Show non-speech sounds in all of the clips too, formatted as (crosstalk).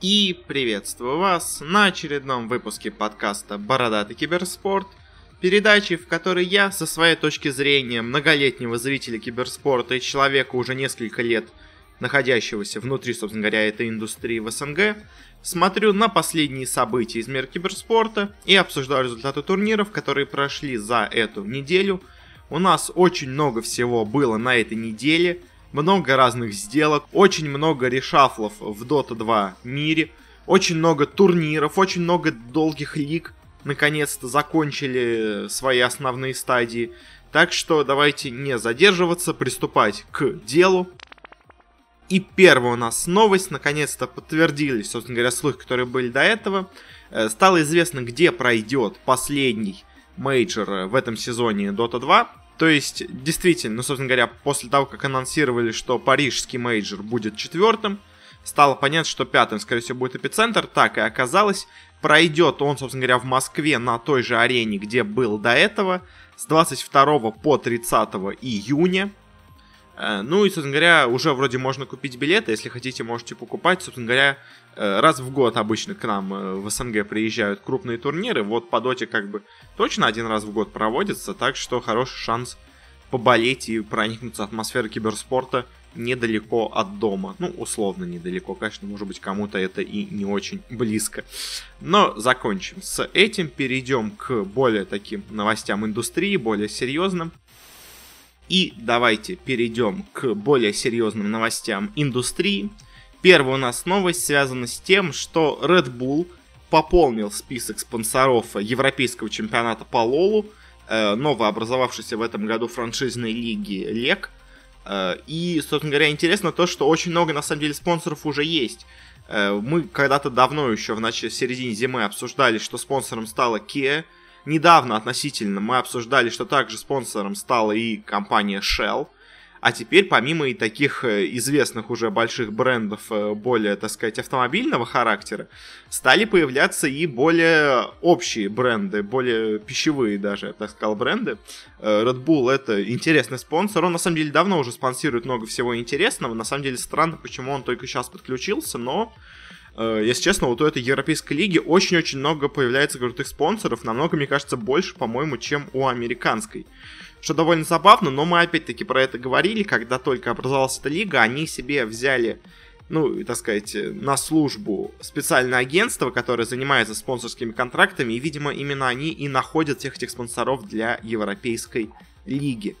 И приветствую вас на очередном выпуске подкаста «Бородатый киберспорт», передачи, в которой я, со своей точки зрения многолетнего зрителя киберспорта и человека уже несколько лет находящегося внутри, собственно говоря, этой индустрии в СНГ, смотрю на последние события из мира киберспорта и обсуждаю результаты турниров, которые прошли за эту неделю. У нас очень много всего было на этой неделе – много разных сделок, очень много решафлов в Dota 2 мире, очень много турниров, очень много долгих лиг наконец-то закончили свои основные стадии. Так что давайте не задерживаться, приступать к делу. И первая у нас новость, наконец-то подтвердились, собственно говоря, слухи, которые были до этого. Э, стало известно, где пройдет последний мейджор э, в этом сезоне Dota 2. То есть, действительно, ну, собственно говоря, после того, как анонсировали, что парижский мейджор будет четвертым, стало понятно, что пятым, скорее всего, будет эпицентр. Так и оказалось. Пройдет он, собственно говоря, в Москве на той же арене, где был до этого, с 22 по 30 июня. Э, ну и, собственно говоря, уже вроде можно купить билеты. Если хотите, можете покупать. Собственно говоря, э, раз в год обычно к нам э, в СНГ приезжают крупные турниры. Вот по доте как бы точно один раз в год проводится. Так что хороший шанс поболеть и проникнуться атмосферой киберспорта недалеко от дома. Ну, условно недалеко. Конечно, может быть, кому-то это и не очень близко. Но закончим с этим. Перейдем к более таким новостям индустрии, более серьезным. И давайте перейдем к более серьезным новостям индустрии. Первая у нас новость связана с тем, что Red Bull пополнил список спонсоров европейского чемпионата по Лолу, э, новообразовавшейся в этом году франшизной лиги ЛЕК. Э, и, собственно говоря, интересно то, что очень много, на самом деле, спонсоров уже есть. Э, мы когда-то давно еще в начале середине зимы обсуждали, что спонсором стала Kia, Недавно относительно мы обсуждали, что также спонсором стала и компания Shell. А теперь, помимо и таких э, известных уже больших брендов, э, более, так сказать, автомобильного характера, стали появляться и более общие бренды, более пищевые даже, я так сказал, бренды. Э, Red Bull это интересный спонсор, он на самом деле давно уже спонсирует много всего интересного, на самом деле странно, почему он только сейчас подключился, но если честно, вот у этой европейской лиги очень-очень много появляется крутых спонсоров, намного, мне кажется, больше, по-моему, чем у американской. Что довольно забавно, но мы опять-таки про это говорили, когда только образовалась эта лига, они себе взяли, ну, так сказать, на службу специальное агентство, которое занимается спонсорскими контрактами, и, видимо, именно они и находят всех этих спонсоров для европейской лиги.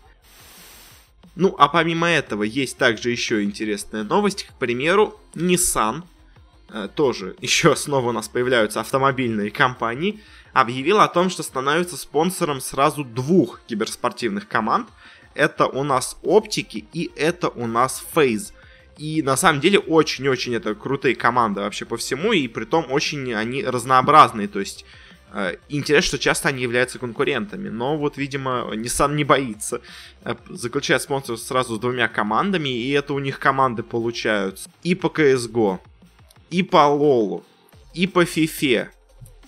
Ну, а помимо этого, есть также еще интересная новость, к примеру, Nissan Э, тоже (laughs) еще снова у нас появляются автомобильные компании, объявил о том, что становится спонсором сразу двух киберспортивных команд. Это у нас Оптики и это у нас Фейз. И на самом деле очень-очень это крутые команды вообще по всему, и при том очень они разнообразные, то есть э, интересно, что часто они являются конкурентами, но вот, видимо, Nissan не боится э, заключать спонсорство сразу с двумя командами, и это у них команды получаются и по CSGO, и по Лолу, и по Фифе,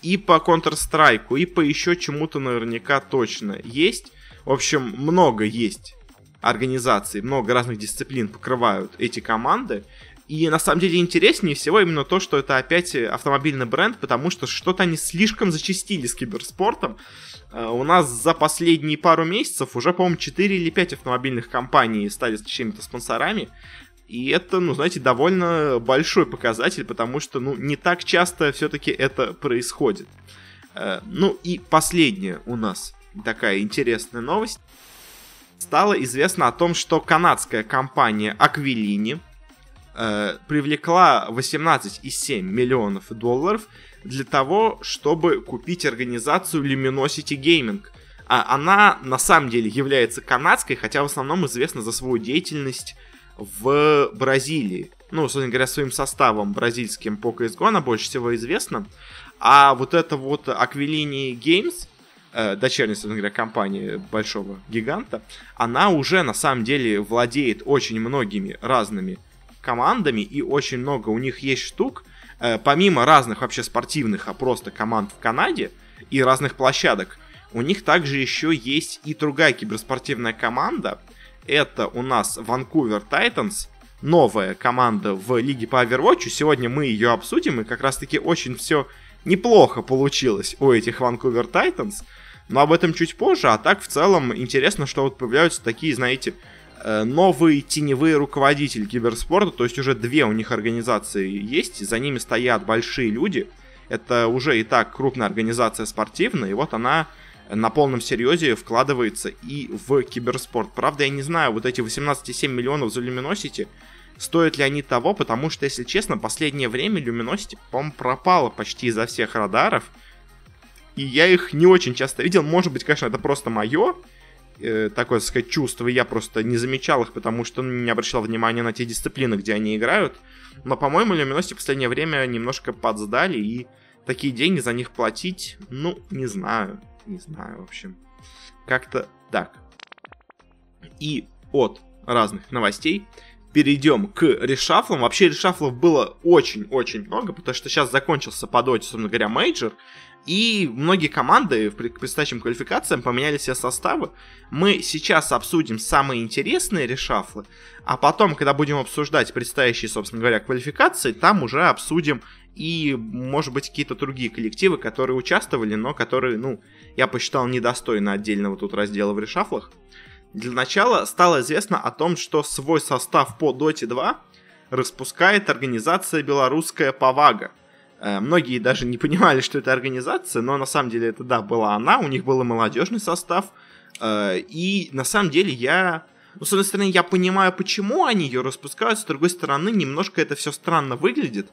и по Counter-Strike, и по еще чему-то наверняка точно есть. В общем, много есть организаций, много разных дисциплин покрывают эти команды. И на самом деле интереснее всего именно то, что это опять автомобильный бренд, потому что что-то они слишком зачастили с киберспортом. Uh, у нас за последние пару месяцев уже, по-моему, 4 или 5 автомобильных компаний стали чьими-то спонсорами. И это, ну, знаете, довольно большой показатель, потому что, ну, не так часто все-таки это происходит. Э, ну и последняя у нас такая интересная новость. Стало известно о том, что канадская компания Aquilini э, привлекла 18,7 миллионов долларов для того, чтобы купить организацию Luminosity Gaming. А она на самом деле является канадской, хотя в основном известна за свою деятельность в Бразилии. Ну, собственно говоря, своим составом бразильским по CSGO она больше всего известна. А вот это вот Aquilini Games, э, дочерняя, собственно говоря, компания большого гиганта, она уже на самом деле владеет очень многими разными командами, и очень много у них есть штук, э, помимо разных вообще спортивных, а просто команд в Канаде и разных площадок, у них также еще есть и другая киберспортивная команда, это у нас Vancouver Titans. новая команда в лиге по Overwatch. Сегодня мы ее обсудим, и как раз-таки очень все неплохо получилось у этих Vancouver Titans. Но об этом чуть позже, а так в целом интересно, что вот появляются такие, знаете, э, новые теневые руководители киберспорта, то есть уже две у них организации есть, за ними стоят большие люди, это уже и так крупная организация спортивная, и вот она на полном серьезе вкладывается и в киберспорт. Правда, я не знаю, вот эти 18,7 миллионов за Luminosity, стоят ли они того, потому что, если честно, последнее время Luminosity, по-моему, пропало почти изо всех радаров, и я их не очень часто видел. Может быть, конечно, это просто мое э, такое, так сказать, чувство, и я просто не замечал их, потому что не обращал внимания на те дисциплины, где они играют. Но, по-моему, Luminosity в последнее время немножко подсдали, и такие деньги за них платить, ну, не знаю. Не знаю, в общем. Как-то так. И от разных новостей перейдем к решафлам. Вообще решафлов было очень-очень много, потому что сейчас закончился по доте, собственно говоря, мейджор. И многие команды к предстоящим квалификациям поменяли все составы. Мы сейчас обсудим самые интересные решафлы, а потом, когда будем обсуждать предстоящие, собственно говоря, квалификации, там уже обсудим и, может быть, какие-то другие коллективы, которые участвовали, но которые, ну, я посчитал недостойны отдельного тут раздела в решафлах. Для начала стало известно о том, что свой состав по Dota 2 распускает организация белорусская Повага. Э, многие даже не понимали, что это организация, но на самом деле это, да, была она, у них был молодежный состав, э, и на самом деле я ну, с одной стороны, я понимаю, почему они ее распускают, с другой стороны, немножко это все странно выглядит,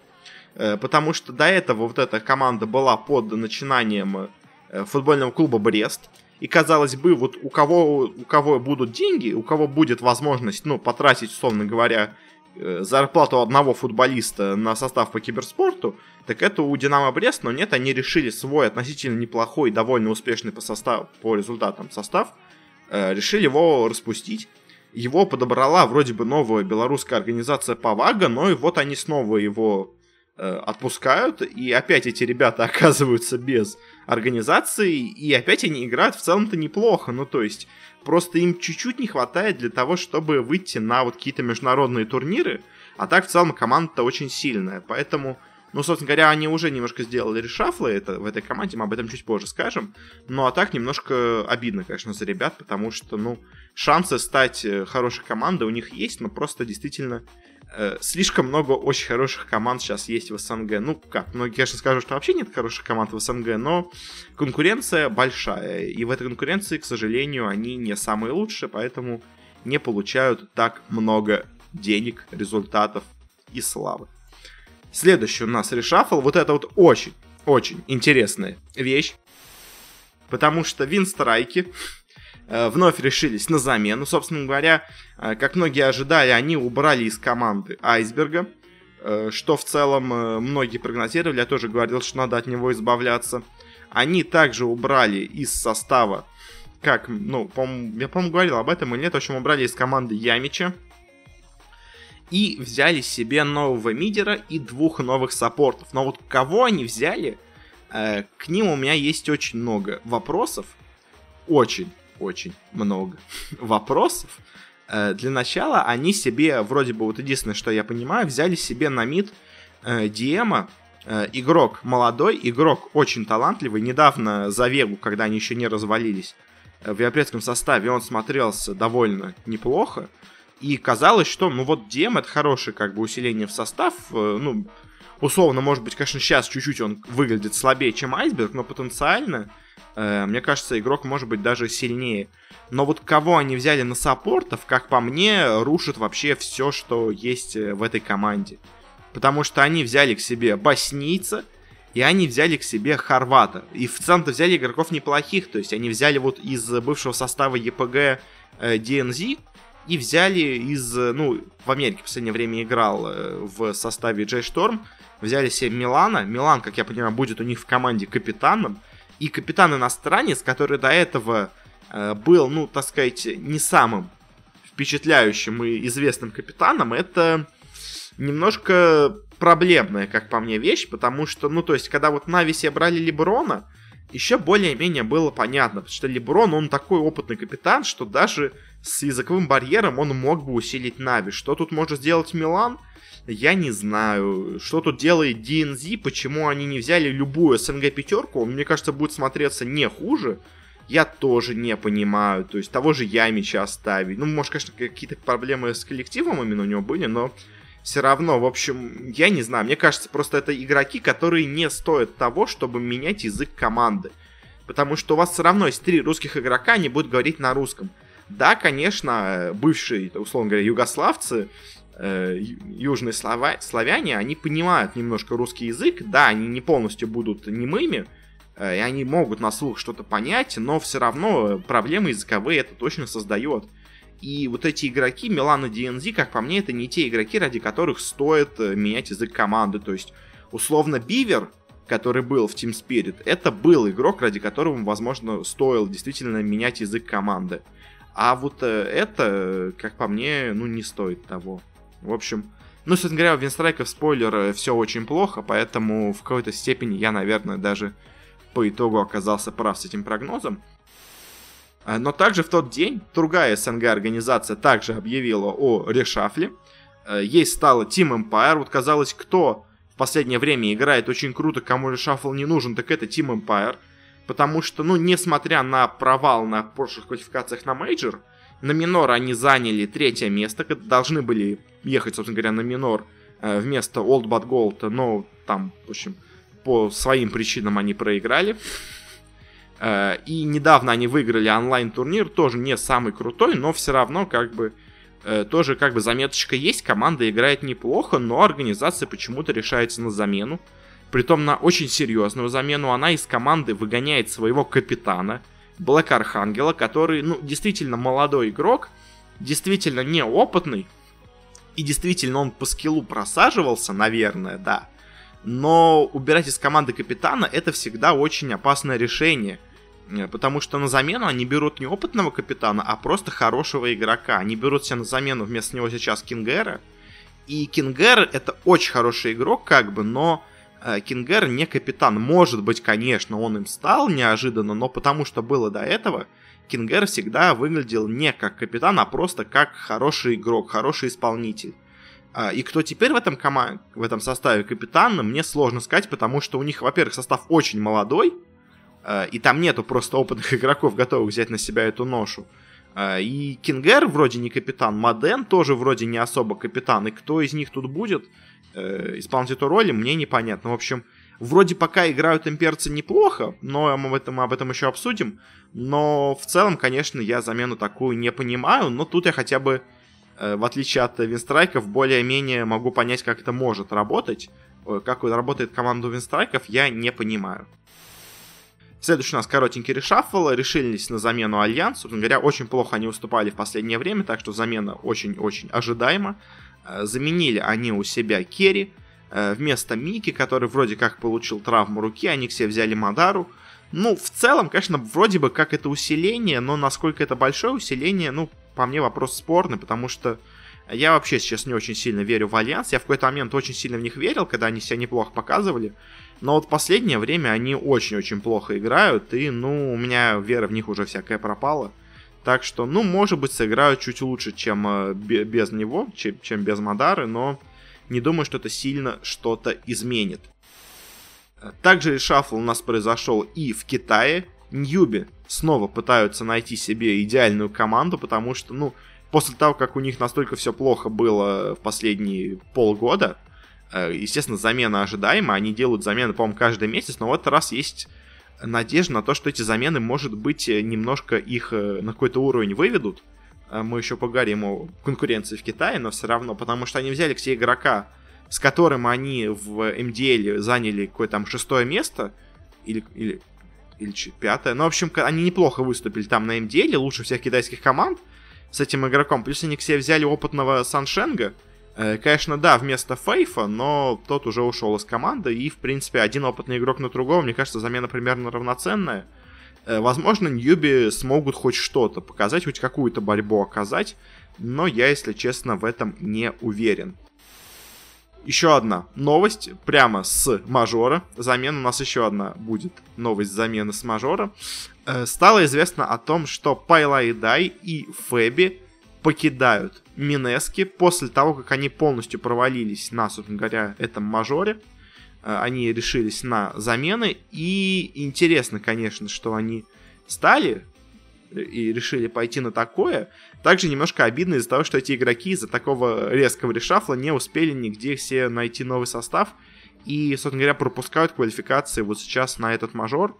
потому что до этого вот эта команда была под начинанием э, футбольного клуба Брест, и казалось бы, вот у кого, у кого будут деньги, у кого будет возможность, ну, потратить, условно говоря, э, зарплату одного футболиста на состав по киберспорту, так это у Динамо Брест, но нет, они решили свой относительно неплохой, довольно успешный по составу, по результатам состав, решили его распустить. Его подобрала вроде бы новая белорусская организация Павага, но и вот они снова его Э, отпускают, и опять эти ребята (laughs) оказываются без организации, и опять они играют в целом-то неплохо, ну то есть просто им чуть-чуть не хватает для того, чтобы выйти на вот какие-то международные турниры, а так в целом команда-то очень сильная, поэтому, ну, собственно говоря, они уже немножко сделали решафлы это, в этой команде, мы об этом чуть позже скажем, ну, а так немножко обидно, конечно, за ребят, потому что, ну, шансы стать э, хорошей командой у них есть, но просто действительно Э, слишком много очень хороших команд сейчас есть в СНГ. Ну, как, многие, конечно, скажут, что вообще нет хороших команд в СНГ, но конкуренция большая. И в этой конкуренции, к сожалению, они не самые лучшие, поэтому не получают так много денег, результатов и славы. Следующий у нас решафл. Вот это вот очень, очень интересная вещь. Потому что винстрайки вновь решились на замену. Собственно говоря, э, как многие ожидали, они убрали из команды Айсберга, э, что в целом многие прогнозировали. Я тоже говорил, что надо от него избавляться. Они также убрали из состава, как, ну, по я, по-моему, говорил об этом или нет, в общем, убрали из команды Ямича. И взяли себе нового мидера и двух новых саппортов. Но вот кого они взяли, к ним у меня есть очень много вопросов. Очень очень много вопросов. Э, для начала они себе, вроде бы, вот единственное, что я понимаю, взяли себе на мид э, Диэма, э, игрок молодой, игрок очень талантливый. Недавно за Вегу, когда они еще не развалились, в европейском составе он смотрелся довольно неплохо. И казалось, что, ну вот Диэм это хорошее как бы усиление в состав, ну, условно, может быть, конечно, сейчас чуть-чуть он выглядит слабее, чем Айсберг, но потенциально мне кажется, игрок может быть даже сильнее. Но вот кого они взяли на саппортов, как по мне, рушит вообще все, что есть э, в этой команде. Потому что они взяли к себе боснийца, и они взяли к себе хорвата. И в целом-то взяли игроков неплохих, то есть они взяли вот из бывшего состава ЕПГ э, DNZ, и взяли из, ну, в Америке в последнее время играл э, в составе Джей Шторм, взяли себе Милана. Милан, как я понимаю, будет у них в команде капитаном. И капитан-иностранец, который до этого э, был, ну, так сказать, не самым впечатляющим и известным капитаном, это немножко проблемная, как по мне, вещь, потому что, ну, то есть, когда вот Нави себе брали Леброна, еще более-менее было понятно, потому что Леброн, он такой опытный капитан, что даже с языковым барьером он мог бы усилить Нави. Что тут может сделать Милан? Я не знаю. Что тут делает DNZ, почему они не взяли любую СНГ пятерку, мне кажется, будет смотреться не хуже. Я тоже не понимаю. То есть того же Ямича оставить. Ну, может, конечно, какие-то проблемы с коллективом именно у него были, но все равно, в общем, я не знаю. Мне кажется, просто это игроки, которые не стоят того, чтобы менять язык команды. Потому что у вас все равно есть три русских игрока, они будут говорить на русском. Да, конечно, бывшие, условно говоря, югославцы, э, южные слава, славяне, они понимают немножко русский язык. Да, они не полностью будут немыми, э, и они могут на слух что-то понять, но все равно проблемы языковые это точно создает. И вот эти игроки, Милан и DNZ, как по мне, это не те игроки, ради которых стоит э, менять язык команды. То есть, условно, Бивер, который был в Team Spirit, это был игрок, ради которого, возможно, стоило действительно менять язык команды. А вот э, это, как по мне, ну, не стоит того. В общем, ну, собственно говоря, у Винстрайков спойлер, все очень плохо, поэтому в какой-то степени я, наверное, даже по итогу оказался прав с этим прогнозом. А, но также в тот день другая СНГ-организация также объявила о решафле. Э, ей стало Team Empire. Вот казалось, кто в последнее время играет очень круто, кому решафл не нужен, так это Team Empire. Потому что, ну, несмотря на провал на прошлых квалификациях на мейджор, на минор они заняли третье место, должны были ехать, собственно говоря, на минор э, вместо Old But Gold, но там, в общем, по своим причинам они проиграли. Э, и недавно они выиграли онлайн-турнир, тоже не самый крутой, но все равно как бы э, тоже как бы заметочка есть, команда играет неплохо, но организация почему-то решается на замену. Притом на очень серьезную замену она из команды выгоняет своего капитана, Блэк Архангела, который, ну, действительно молодой игрок, действительно неопытный, и действительно он по скиллу просаживался, наверное, да. Но убирать из команды капитана это всегда очень опасное решение. Э, потому что на замену они берут не опытного капитана, а просто хорошего игрока. Они берут себе на замену вместо него сейчас Кингера. И Кингер это очень хороший игрок, как бы, но э, Кингер не капитан. Может быть, конечно, он им стал неожиданно, но потому что было до этого, Кингер всегда выглядел не как капитан, а просто как хороший игрок, хороший исполнитель. А, и кто теперь в этом, кома- в этом составе капитан, мне сложно сказать, потому что у них, во-первых, состав очень молодой, Э, и там нету просто опытных (laughs) игроков, готовых взять на себя эту ношу. Э, и Кингер вроде не капитан, Маден тоже вроде не особо капитан. И кто из них тут будет э, исполнять эту роль, мне непонятно. В общем, вроде пока играют имперцы неплохо, но мы об этом, мы об этом еще обсудим. Но в целом, конечно, я замену такую не понимаю, но тут я хотя бы, в отличие от Winstrike ов, более-менее могу понять, как это может работать. Как работает команда Winstrike ов, я не понимаю. Следующий у нас коротенький решаффл. Решились на замену Альянс. Собственно говоря, очень плохо они уступали в последнее время, так что замена очень-очень ожидаема. Э, заменили они у себя керри. Э, вместо Мики, который вроде как получил травму руки, они себе взяли Мадару. Ну, в целом, конечно, вроде бы как это усиление, но насколько это большое усиление, ну, по мне вопрос спорный, потому что я вообще сейчас не очень сильно верю в Альянс. Я в какой-то момент очень сильно в них верил, когда они себя неплохо показывали. Но вот последнее время они очень-очень плохо играют, и, ну, у меня вера в них уже всякая пропала. Так что, ну, может быть, сыграют чуть лучше, чем э, без него, чем без Мадары, но не думаю, что это сильно что-то изменит. Также шафл у нас произошел и в Китае. Ньюби снова пытаются найти себе идеальную команду, потому что, ну, после того, как у них настолько все плохо было в последние полгода, Э, естественно, замена ожидаема, они делают замены, по-моему, каждый месяц, но в этот раз есть надежда на то, что эти замены, может быть, немножко их э, на какой-то уровень выведут. Мы еще поговорим о конкуренции в Китае, но все равно, потому что они взяли к себе игрока, с которым они в МДЛ заняли какое-то там шестое место, или, или, или пятое. Ну, в общем, они неплохо выступили там на МДЛ, лучше всех китайских команд с этим игроком. Плюс они себе взяли опытного Саншенга, Э, конечно, да, вместо Фейфа, но тот уже ушел из команды, и, в принципе, один опытный игрок на другого, мне кажется, замена примерно равноценная. Э, возможно, Ньюби смогут хоть что-то показать, хоть какую-то борьбу оказать, но я, если честно, в этом не уверен. еще одна новость прямо с мажора. Замена у нас еще одна будет новость замены с мажора. Э, стало известно о том, что Пайлайдай и Фэби покидают Минески после того, как они полностью провалились на, собственно говоря, этом мажоре. Э, они решились на замены. И интересно, конечно, что они стали и решили пойти на такое. Также немножко обидно из-за того, что эти игроки из-за такого резкого решафла не успели нигде все найти новый состав. И, собственно говоря, пропускают квалификации вот сейчас на этот мажор.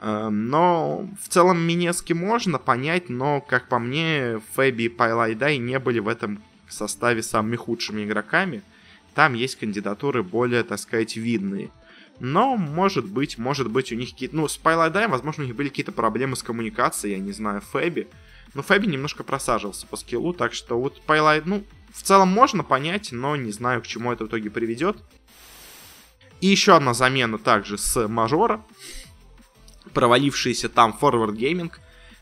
Эм, но в целом Минецки можно понять, но, как по мне, Фэби и Пайлайдай не были в этом составе самыми худшими игроками. Там есть кандидатуры более, так сказать, видные. Но, может быть, может быть, у них какие-то... Ну, с Пайлайдаем, возможно, у них были какие-то проблемы с коммуникацией, я не знаю, Фэби. Но Фэби немножко просаживался по скиллу, так что вот Пайлайд, ну, в целом можно понять, но не знаю, к чему это в итоге приведет. И еще одна замена также с мажора. Провалившиеся там Forward Gaming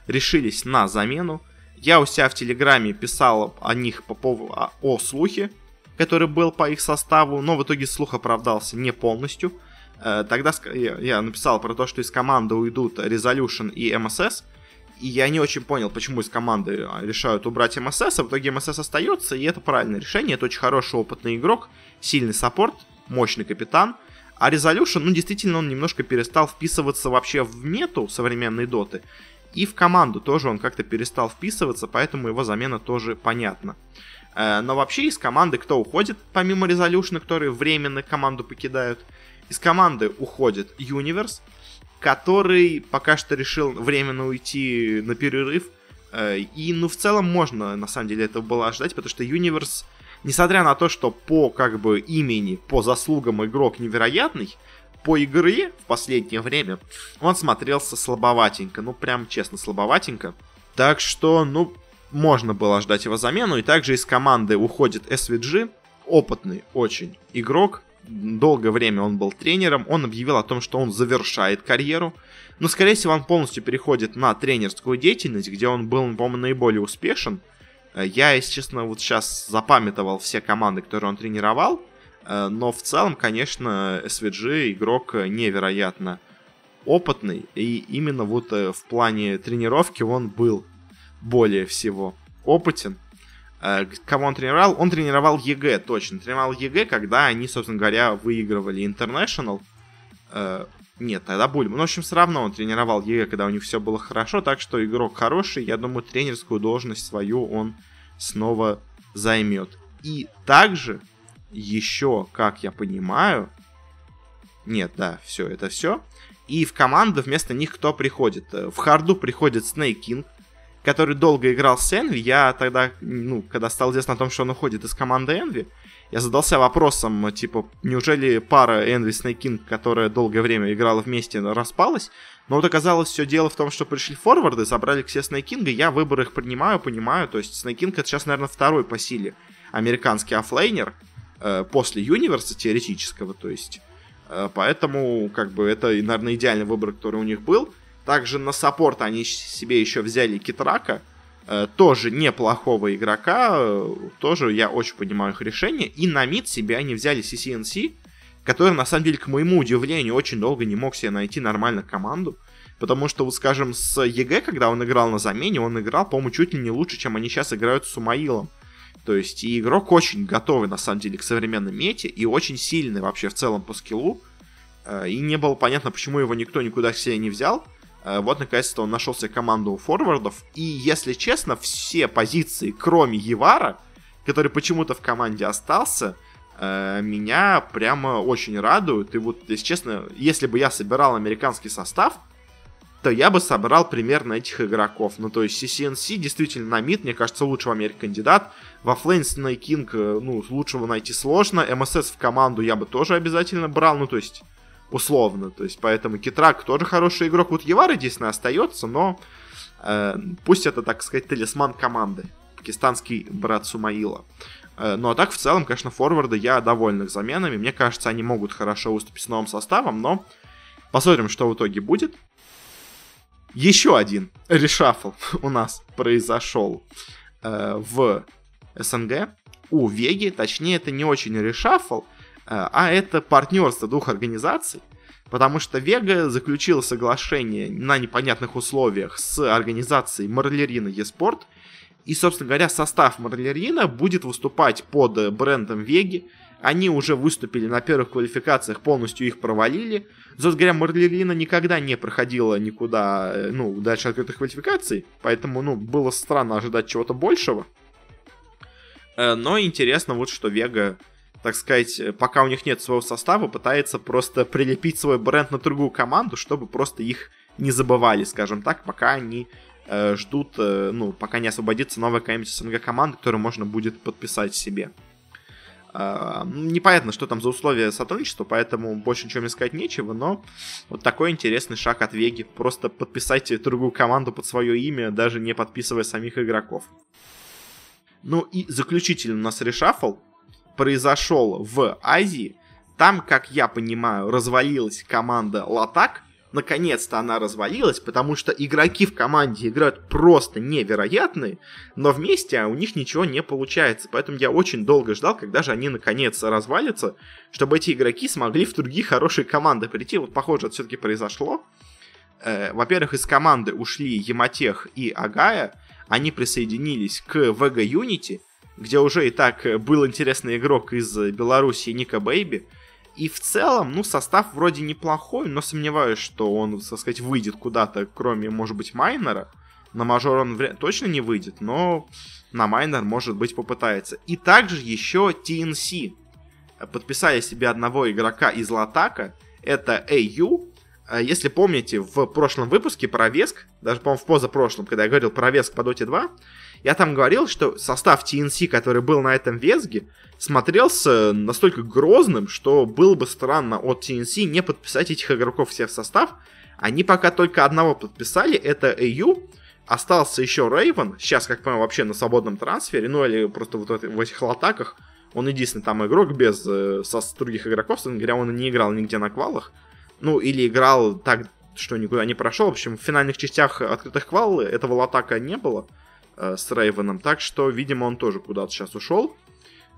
решились на замену. Я у себя в Телеграме писал о них по поводу о, слухе, который был по их составу, но в итоге слух оправдался не полностью. Э, тогда я написал про то, что из команды уйдут Resolution и MSS, и я не очень понял, почему из команды а, решают убрать МСС, а в итоге МСС остается, и это правильное решение. Это очень хороший опытный игрок, сильный саппорт, мощный капитан. А Resolution, ну, действительно, он немножко перестал вписываться вообще в мету современной доты. И в команду тоже он как-то перестал вписываться, поэтому его замена тоже понятна. Э, но вообще из команды кто уходит, помимо Resolution, которые временно команду покидают? Из команды уходит Universe, который пока что решил временно уйти на перерыв. Э, и, ну, в целом можно, на самом деле, этого было ожидать, потому что Universe, несмотря на то, что по, как бы, имени, по заслугам игрок невероятный, по игре в последнее время он смотрелся слабоватенько, ну, прям честно, слабоватенько. Так что, ну, можно было ждать его замену. И также из команды уходит SVG, опытный очень игрок, долгое время он был тренером, он объявил о том, что он завершает карьеру. Но, скорее всего, он полностью переходит на тренерскую деятельность, где он был, по-моему, наиболее успешен. Э, я, если честно, вот сейчас запамятовал все команды, которые он тренировал. Э, но в целом, конечно, SVG игрок невероятно опытный. И именно вот э, в плане тренировки он был более всего опытен. Э, кого он тренировал? Он тренировал EG, точно. Тренировал EG, когда они, собственно говоря, выигрывали International. Э, нет, тогда Бульман. Ну, в общем, все равно он тренировал EG, когда у них все было хорошо, так что игрок хороший. Я думаю, тренерскую должность свою он снова займет. И также еще, как я понимаю... Нет, да, все, это все. И в команду вместо них кто приходит? Э, в харду приходит King, который долго играл с EnVy, я тогда, ну, когда стал известно о том, что он уходит из команды EnVy, я задался вопросом, типа, неужели пара EnVy Sneyking, которая долгое время играла вместе, распалась? Но вот оказалось, все дело в том, что пришли форварды, забрали себе Снейкинга, я выбор их принимаю, понимаю, то есть Sneyking это сейчас, наверное, второй по силе американский оффлейнер, э, после Юниверса теоретического, то есть, э, поэтому, как бы, это, наверное, идеальный выбор, который у них был. Также на саппорт они себе еще взяли Китрака, э, тоже неплохого игрока, э, тоже я очень понимаю их решение. И на мид себе они взяли CCNC, который, на самом деле, к моему удивлению, очень долго не мог себе найти нормально команду. Потому что, вот скажем, с EG, когда он играл на замене, он играл, по-моему, чуть ли не лучше, чем они сейчас играют с Сумаилом. То есть и игрок очень готовый, на самом деле, к современной мете, и очень сильный вообще в целом по скиллу. Э, и не было понятно, почему его никто никуда себе не взял. Э, вот, наконец-то, он нашел себе команду у форвардов. И, если честно, все позиции, кроме Евара, который почему-то в команде остался, э, меня прямо очень радуют. И вот, если честно, если бы я собирал американский состав, то я бы собрал примерно этих игроков. Ну, то есть CCNC действительно на мид, мне кажется, лучший в Америке кандидат. Во Флейн Сней Кинг, ну, лучшего найти сложно. МСС в команду я бы тоже обязательно брал. Ну, то есть условно. То есть, поэтому Китрак тоже хороший игрок. Вот Евар единственное остается, но э, пусть это, так сказать, талисман команды. Пакистанский брат Сумаила. Э, ну а так, в целом, конечно, форварды я доволен их заменами. Мне кажется, они могут хорошо выступить с новым составом, но посмотрим, что в итоге будет. Еще один решафл у нас произошел э, в СНГ. у Веги, точнее, это не очень решафл, а это партнерство двух организаций, потому что Вега заключила соглашение на непонятных условиях с организацией Марлерина Еспорт, и, собственно говоря, состав Марлерина будет выступать под брендом Веги, они уже выступили на первых квалификациях, полностью их провалили. Собственно говоря, Марлерина никогда не проходила никуда, э, ну, дальше открытых квалификаций, поэтому, ну, было странно ожидать чего-то большего. Э, но интересно вот, что Вега, так сказать, пока у них нет своего состава, пытается просто прилепить свой бренд на другую команду, чтобы просто их не забывали, скажем так, пока они э, ждут, э, ну, пока не освободится новая какая-нибудь СНГ команда, которую можно будет подписать себе. Uh, непонятно, что там за условия сотрудничества, поэтому больше ничего мне сказать нечего, но вот такой интересный шаг от Веги. Просто подписайте другую команду под свое имя, даже не подписывая самих игроков. Ну и заключительный у нас решафл произошел в Азии. Там, как я понимаю, развалилась команда Латак. Наконец-то она развалилась, потому что игроки в команде играют просто невероятные, но вместе у них ничего не получается. Поэтому я очень долго ждал, когда же они наконец развалятся, чтобы эти игроки смогли в другие хорошие команды прийти. Вот, похоже, это все-таки произошло. Э, во-первых, из команды ушли Яматех и Агая, они присоединились к VG Unity, где уже и так был интересный игрок из Беларуси Ника Бэйби. И в целом, ну, состав вроде неплохой, но сомневаюсь, что он, так сказать, выйдет куда-то, кроме, может быть, майнера. На мажор он вряд... точно не выйдет, но на майнер, может быть, попытается. И также еще TNC подписали себе одного игрока из Латака. Это AU, а если помните, в прошлом выпуске про Веск, даже, по-моему, в позапрошлом, когда я говорил про Веск по Доте 2, я там говорил, что состав TNC, который был на этом Весге, смотрелся настолько грозным, что было бы странно от TNC не подписать этих игроков все в состав. Они пока только одного подписали, это AU, остался еще Рейвен, сейчас, как понимаю, вообще на свободном трансфере, ну или просто вот в этих латаках, он единственный там игрок без э, со других игроков, собственно говоря, он не играл нигде на квалах. Ну, или играл так, что никуда не прошел. В общем, в финальных частях открытых квал этого латака не было э, с Рейвеном, так что, видимо, он тоже куда-то сейчас ушел.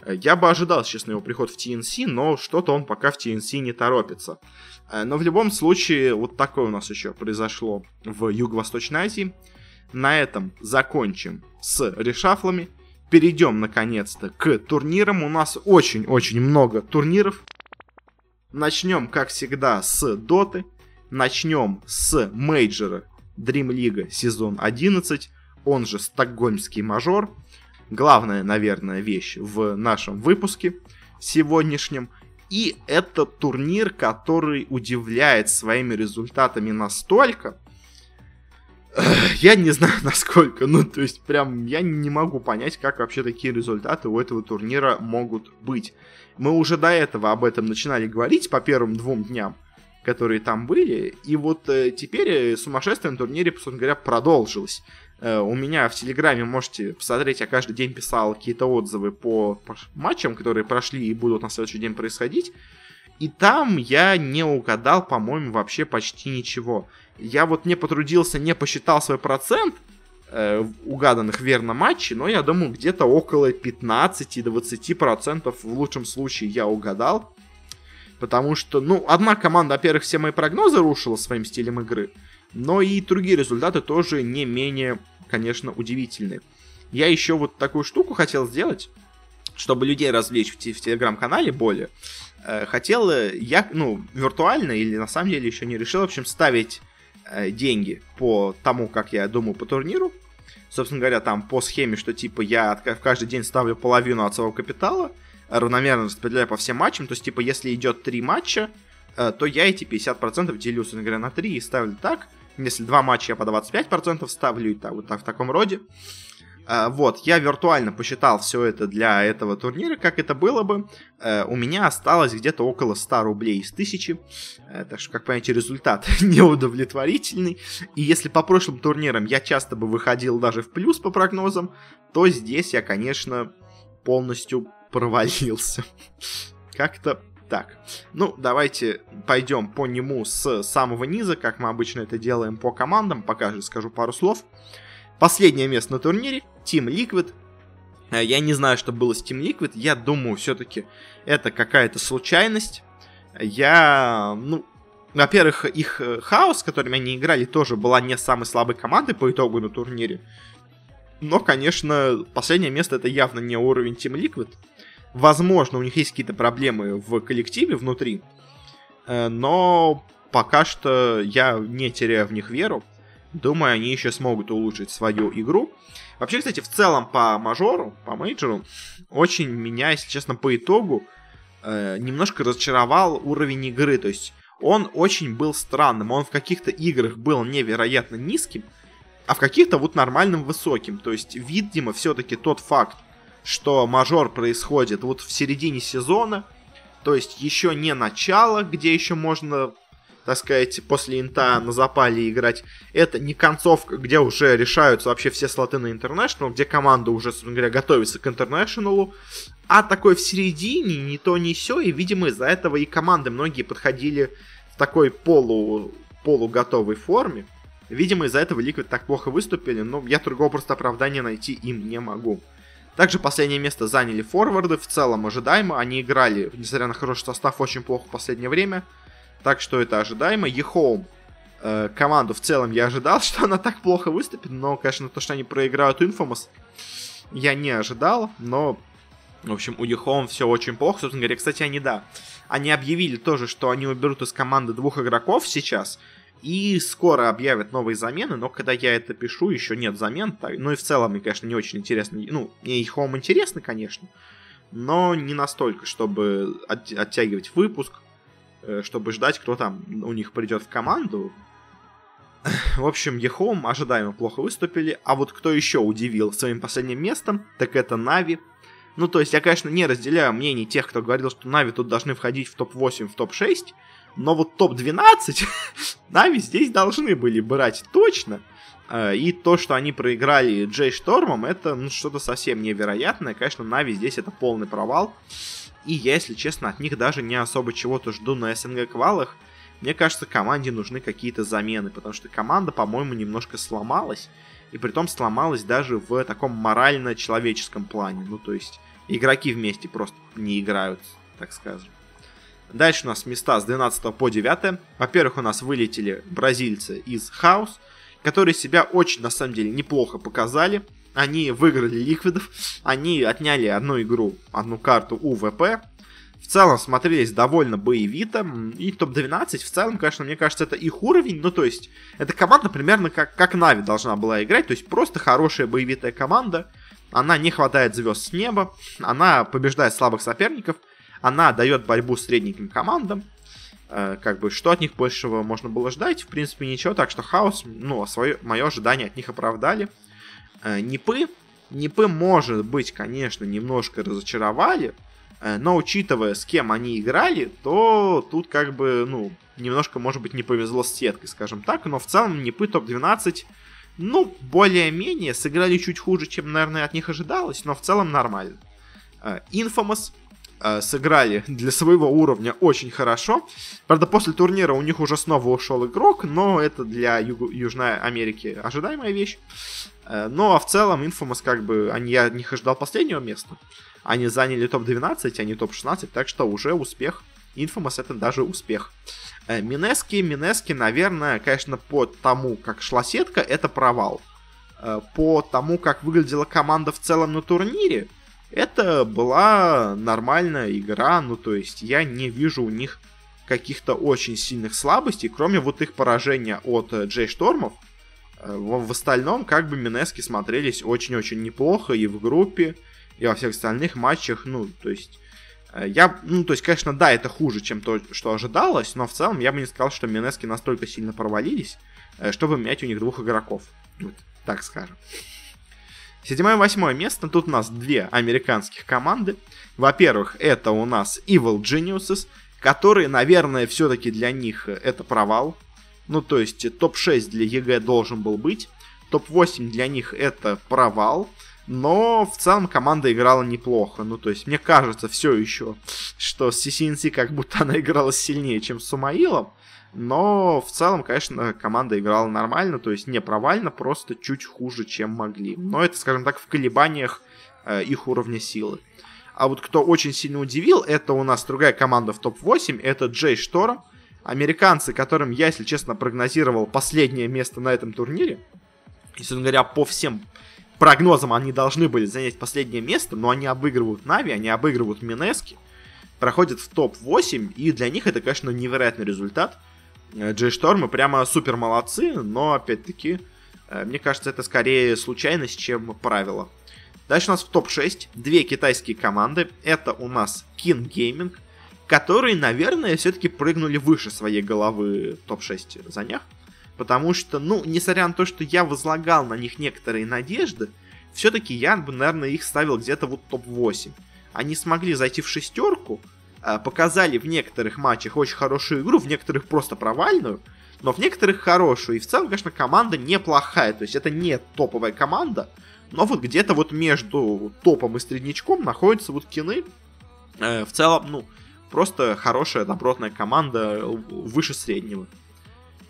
Э, я бы ожидал, честно, его приход в TNC, но что-то он пока в TNC не торопится. Э, но в любом случае, вот такое у нас еще произошло в Юго-Восточной Азии. На этом закончим с решафлами. Перейдем, наконец-то, к турнирам. У нас очень-очень много турниров. Начнем, как всегда, с Доты. Начнем с мейджора Dream League сезон 11, он же Стокгольмский мажор. Главная, наверное, вещь в нашем выпуске сегодняшнем. И это турнир, который удивляет своими результатами настолько, (sighs) я не знаю (laughs) насколько, ну то есть прям я не могу понять, как вообще такие результаты у этого турнира могут быть. Мы уже до этого об этом начинали говорить по первым двум дням, которые там были, и вот э, теперь э, сумасшествие на турнире, сути говоря, продолжилось. Э, у меня в Телеграме можете посмотреть, я каждый день писал какие-то отзывы по, матчам, которые прошли и будут на следующий день происходить. И там я не угадал, по-моему, вообще почти ничего. Я вот не потрудился, не посчитал свой процент э, угаданных верно матчей, но я думаю, где-то около 15-20% в лучшем случае я угадал. Потому что, ну, одна команда, во-первых, все мои прогнозы рушила своим стилем игры, но и другие результаты тоже не менее, конечно, удивительные. Я еще вот такую штуку хотел сделать, чтобы людей развлечь в, в телеграм-канале более. Э, хотел я, ну, виртуально или на самом деле еще не решил, в общем, ставить Э, деньги по тому, как я думаю по турниру. Собственно говоря, там по схеме, что типа я в каждый день ставлю половину от своего капитала, равномерно распределяю по всем матчам. То есть, типа, если идет три матча, э, то я эти 50% делю, собственно говоря, на 3 и ставлю так. Если два матча, я по 25% ставлю и так, вот так в таком роде. А, вот, я виртуально посчитал все это для этого турнира, как это было бы. Э, у меня осталось где-то около 100 рублей из 1000. Э, так что, как понимаете, результат (laughs) неудовлетворительный. И если по прошлым турнирам я часто бы выходил даже в плюс по прогнозам, то здесь я, конечно, полностью провалился. (laughs) Как-то так. Ну, давайте пойдем по нему с самого низа, как мы обычно это делаем по командам. Пока же скажу пару слов. Последнее место на турнире Team Liquid. Э, я не знаю, что было с Team Liquid. Я думаю, все-таки это какая-то случайность. Я, ну, во-первых, их э, хаос, с которыми они играли, тоже была не самой слабой командой по итогу на турнире. Но, конечно, последнее место это явно не уровень Team Liquid. Возможно, у них есть какие-то проблемы в коллективе внутри. Э, но пока что я не теряю в них веру. Думаю, они еще смогут улучшить свою игру. Вообще, кстати, в целом по мажору, по мейджору, очень меня, если честно, по итогу э, немножко разочаровал уровень игры. То есть он очень был странным. Он в каких-то играх был невероятно низким, а в каких-то вот нормальным высоким. То есть, видимо, все-таки тот факт, что мажор происходит вот в середине сезона, то есть еще не начало, где еще можно так сказать, после инта на запале играть. Это не концовка, где уже решаются вообще все слоты на International, где команда уже, собственно говоря, готовится к International, а такой в середине, ни то, ни все, и, видимо, из-за этого и команды многие подходили в такой полу, полуготовой форме. Видимо, из-за этого Liquid так плохо выступили, но я другого просто оправдания найти им не могу. Также последнее место заняли форварды, в целом ожидаемо. Они играли, несмотря на хороший состав, очень плохо в последнее время. Так что это ожидаемо. EHOME э, команду в целом я ожидал, (laughs) что она так плохо выступит, но, конечно, то, что они проиграют Infamous, я не ожидал, но, в общем, у EHOME все очень плохо, собственно говоря. Кстати, они, да, они объявили тоже, что они уберут из команды двух игроков сейчас, и скоро объявят новые замены, но когда я это пишу, еще нет замен. Ну и в целом, мне, конечно, не очень интересно. Ну, мне Home интересно, конечно, но не настолько, чтобы от, оттягивать выпуск. Э, чтобы ждать, кто там у них придет в команду. В общем, Ехом ожидаемо плохо выступили, а вот кто еще удивил своим последним местом, так это Нави. Ну, то есть, я, конечно, не разделяю мнений тех, кто говорил, что Нави тут должны входить в топ-8, в топ-6, но вот топ-12 Нави (laughs) здесь должны были брать точно. Э, и то, что они проиграли Джей Штормом, это ну, что-то совсем невероятное. Конечно, Нави здесь это полный провал. И я, если честно, от них даже не особо чего-то жду на СНГ-квалах. Мне кажется, команде нужны какие-то замены, потому что команда, по-моему, немножко сломалась. И при том сломалась даже в таком морально-человеческом плане. Ну, то есть, игроки вместе просто не играют, так скажем. Дальше у нас места с 12 по 9. Во-первых, у нас вылетели бразильцы из Хаус, которые себя очень, на самом деле, неплохо показали. Они выиграли ликвидов, они отняли одну игру, одну карту у ВП. В целом смотрелись довольно боевито. И топ-12 в целом, конечно, мне кажется, это их уровень. Ну, то есть, эта команда примерно как, как Нави должна была играть. То есть, просто хорошая боевитая команда. Она не хватает звезд с неба. Она побеждает слабых соперников. Она дает борьбу с средненьким командам. Э, как бы, что от них большего можно было ждать? В принципе, ничего. Так что Хаос, ну, свое, мое ожидание от них оправдали. Э, Нипы, Нипы, может быть, конечно, немножко разочаровали, э, но учитывая, с кем они играли, то тут как бы, ну, немножко, может быть, не повезло с сеткой, скажем так, но в целом Нипы топ-12, ну, более-менее, сыграли чуть хуже, чем, наверное, от них ожидалось, но в целом нормально. Infamous э, сыграли для своего уровня очень хорошо. Правда, после турнира у них уже снова ушел игрок, но это для Ю- Южной Америки ожидаемая вещь. Э, ну, а в целом Infamous, как бы, они, я них ожидал последнего места. Они заняли топ-12, а не топ-16, так что уже успех. Infamous это даже успех. Э, Минески, Минески, наверное, конечно, по тому, как шла сетка, это провал. Э, по тому, как выглядела команда в целом на турнире, это была нормальная игра, ну то есть я не вижу у них каких-то очень сильных слабостей, кроме вот их поражения от Джей Штормов, Э, в, остальном, как бы Минески смотрелись очень-очень неплохо и в группе, и во всех остальных матчах, ну, то есть... Э, я, ну, то есть, конечно, да, это хуже, чем то, что ожидалось, но в целом я бы не сказал, что Mineski настолько сильно провалились, э, чтобы менять у них двух игроков. Вот, так скажем. Седьмое и восьмое место. Тут у нас две американских команды. Во-первых, это у нас Evil Geniuses, которые, наверное, все-таки для них это провал. Ну, то есть топ-6 для EG должен был быть. Топ-8 для них это провал. Но в целом команда играла неплохо. Ну, то есть, мне кажется все еще, что с CCNC как будто она играла сильнее, чем с Сумаилом. Но в целом, конечно, команда играла нормально, то есть не провально, просто чуть хуже, чем могли. Но это, скажем так, в колебаниях э, их уровня силы. А вот кто очень сильно удивил, это у нас другая команда в топ-8, это Джей Шторм. Американцы, которым я, если честно, прогнозировал последнее место на этом турнире. Если говоря, по всем прогнозам они должны были занять последнее место, но они обыгрывают Нави, они обыгрывают Минески, проходят в топ-8, и для них это, конечно, невероятный результат. Э, Джей Штормы прямо супер молодцы, но, опять-таки, э, мне кажется, это скорее случайность, чем правило. Дальше у нас в топ-6 две китайские команды. Это у нас King Gaming, которые, наверное, все-таки прыгнули выше своей головы топ-6 заняв. Потому что, ну, несмотря на то, что я возлагал на них некоторые надежды, все-таки я бы, наверное, их ставил где-то вот топ-8. Они смогли зайти в шестерку, показали в некоторых матчах очень хорошую игру, в некоторых просто провальную, но в некоторых хорошую. И в целом, конечно, команда неплохая. То есть это не топовая команда, но вот где-то вот между топом и среднячком находятся вот кины. Э, в целом, ну, просто хорошая, добротная команда выше среднего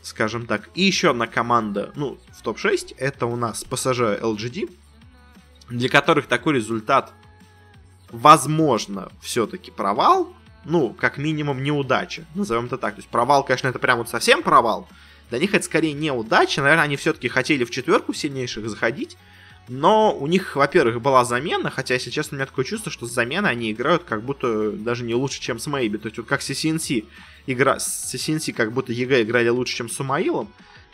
скажем так. И еще одна команда, ну, в топ-6, это у нас PSG LGD, для которых такой результат, возможно, все-таки провал, ну, как минимум неудача, назовем это так. То есть провал, конечно, это прям вот совсем провал, для них это скорее неудача, наверное, они все-таки хотели в четверку сильнейших заходить, но у них, во-первых, была замена, хотя, если честно, у меня такое чувство, что с замены они играют как будто даже не лучше, чем с Мэйби. То есть вот как CCNC, игра, с CCNC как будто EG играли лучше, чем с Сумаилом,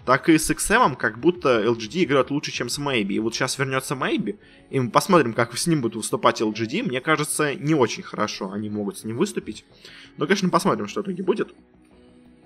так и с XM как будто LGD играют лучше, чем с Maybe. И вот сейчас вернется Maybe, и мы посмотрим, как с ним будут выступать LGD. Мне кажется, не очень хорошо они могут с ним выступить. Но, конечно, посмотрим, что в итоге будет.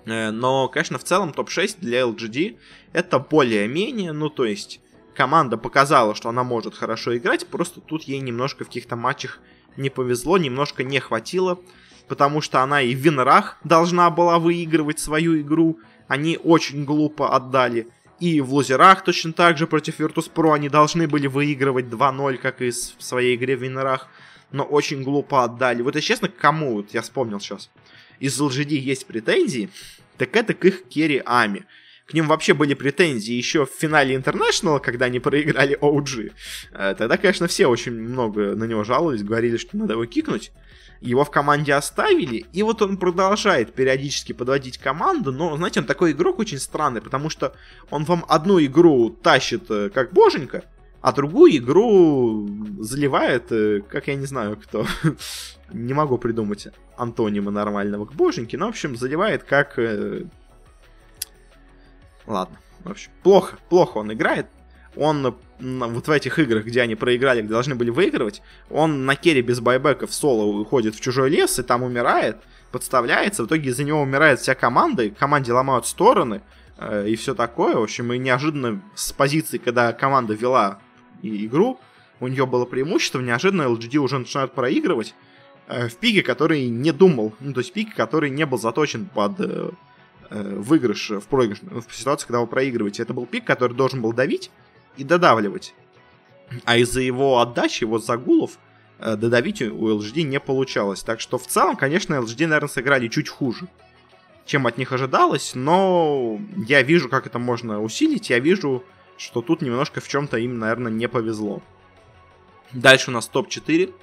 Э, но, конечно, в целом топ-6 для LGD это более-менее, ну то есть команда показала, что она может хорошо играть, просто тут ей немножко в каких-то матчах не повезло, немножко не хватило, потому что она и в Винрах должна была выигрывать свою игру, они очень глупо отдали. И в лузерах точно так же против Virtus.pro они должны были выигрывать 2-0, как и в своей игре в Винрах, но очень глупо отдали. Вот, если честно, кому, вот я вспомнил сейчас, из LGD есть претензии, так это к их керри Ами к ним вообще были претензии еще в финале International, когда они проиграли OG. Э, тогда, конечно, все очень много на него жаловались, говорили, что надо его кикнуть. Его в команде оставили, и вот он продолжает периодически подводить команду, но, знаете, он такой игрок очень странный, потому что он вам одну игру тащит э, как боженька, а другую игру заливает, э, как я не знаю кто. (laughs) не могу придумать антонима нормального к боженьке, но, в общем, заливает как Ладно. В общем, плохо, плохо он играет. Он вот в этих играх, где они проиграли, где должны были выигрывать, он на керри без байбека в соло уходит в чужой лес и там умирает, подставляется. В итоге из-за него умирает вся команда, и команде ломают стороны э, и все такое. В общем, и неожиданно с позиции, когда команда вела игру, у нее было преимущество, неожиданно LGD уже начинают проигрывать э, в пике, который не думал, ну, то есть пике, который не был заточен под э, э, выигрыш в проигрыш, в ситуации, когда вы проигрываете. Это был пик, который должен был давить и додавливать. А из-за его отдачи, его загулов, э, додавить у LGD не получалось. Так что в целом, конечно, LGD, наверное, сыграли чуть хуже, чем от них ожидалось, но я вижу, как это можно усилить, я вижу, что тут немножко в чем-то им, наверное, не повезло. Дальше у нас топ-4.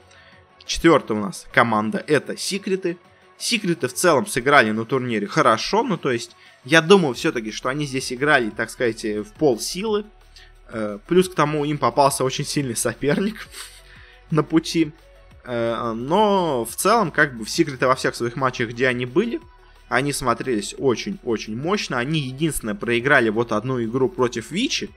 Четвертая у нас команда это Секреты. Секреты в целом сыграли на турнире хорошо, ну то есть я думаю все-таки, что они здесь играли, так сказать, в пол силы. Э, плюс к тому им попался очень сильный соперник (laughs) на пути. Э, но в целом, как бы, в секреты во всех своих матчах, где они были, они смотрелись очень-очень мощно. Они единственное проиграли вот одну игру против Вичи.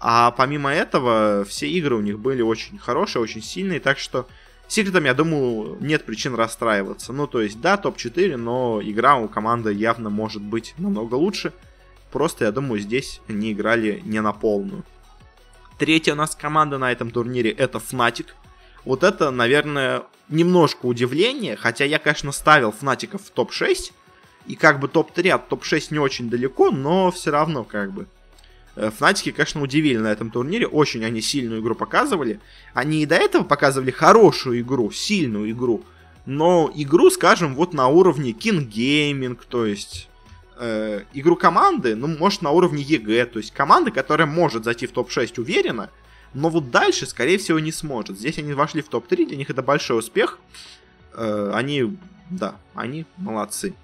А помимо этого, все игры у них были очень хорошие, очень сильные. Так что Секретом, я думаю, нет причин расстраиваться. Ну, то есть, да, топ-4, но игра у команды явно может быть намного лучше. Просто, я думаю, здесь они играли не на полную. Третья у нас команда на этом турнире это Fnatic. Вот это, наверное, немножко удивление, хотя я, конечно, ставил Fnatic в топ-6, и как бы топ-3 от топ-6 не очень далеко, но все равно как бы Э, Фнатики, конечно, удивили на этом турнире. Очень они сильную игру показывали. Они и до этого показывали хорошую игру, сильную игру. Но игру, скажем, вот на уровне Keen Gaming, то есть э, игру команды, ну, может, на уровне EG. То есть команда, которая может зайти в топ-6 уверенно, Но вот дальше, скорее всего, не сможет. Здесь они вошли в топ-3, для них это большой успех. Э, они, да, они молодцы.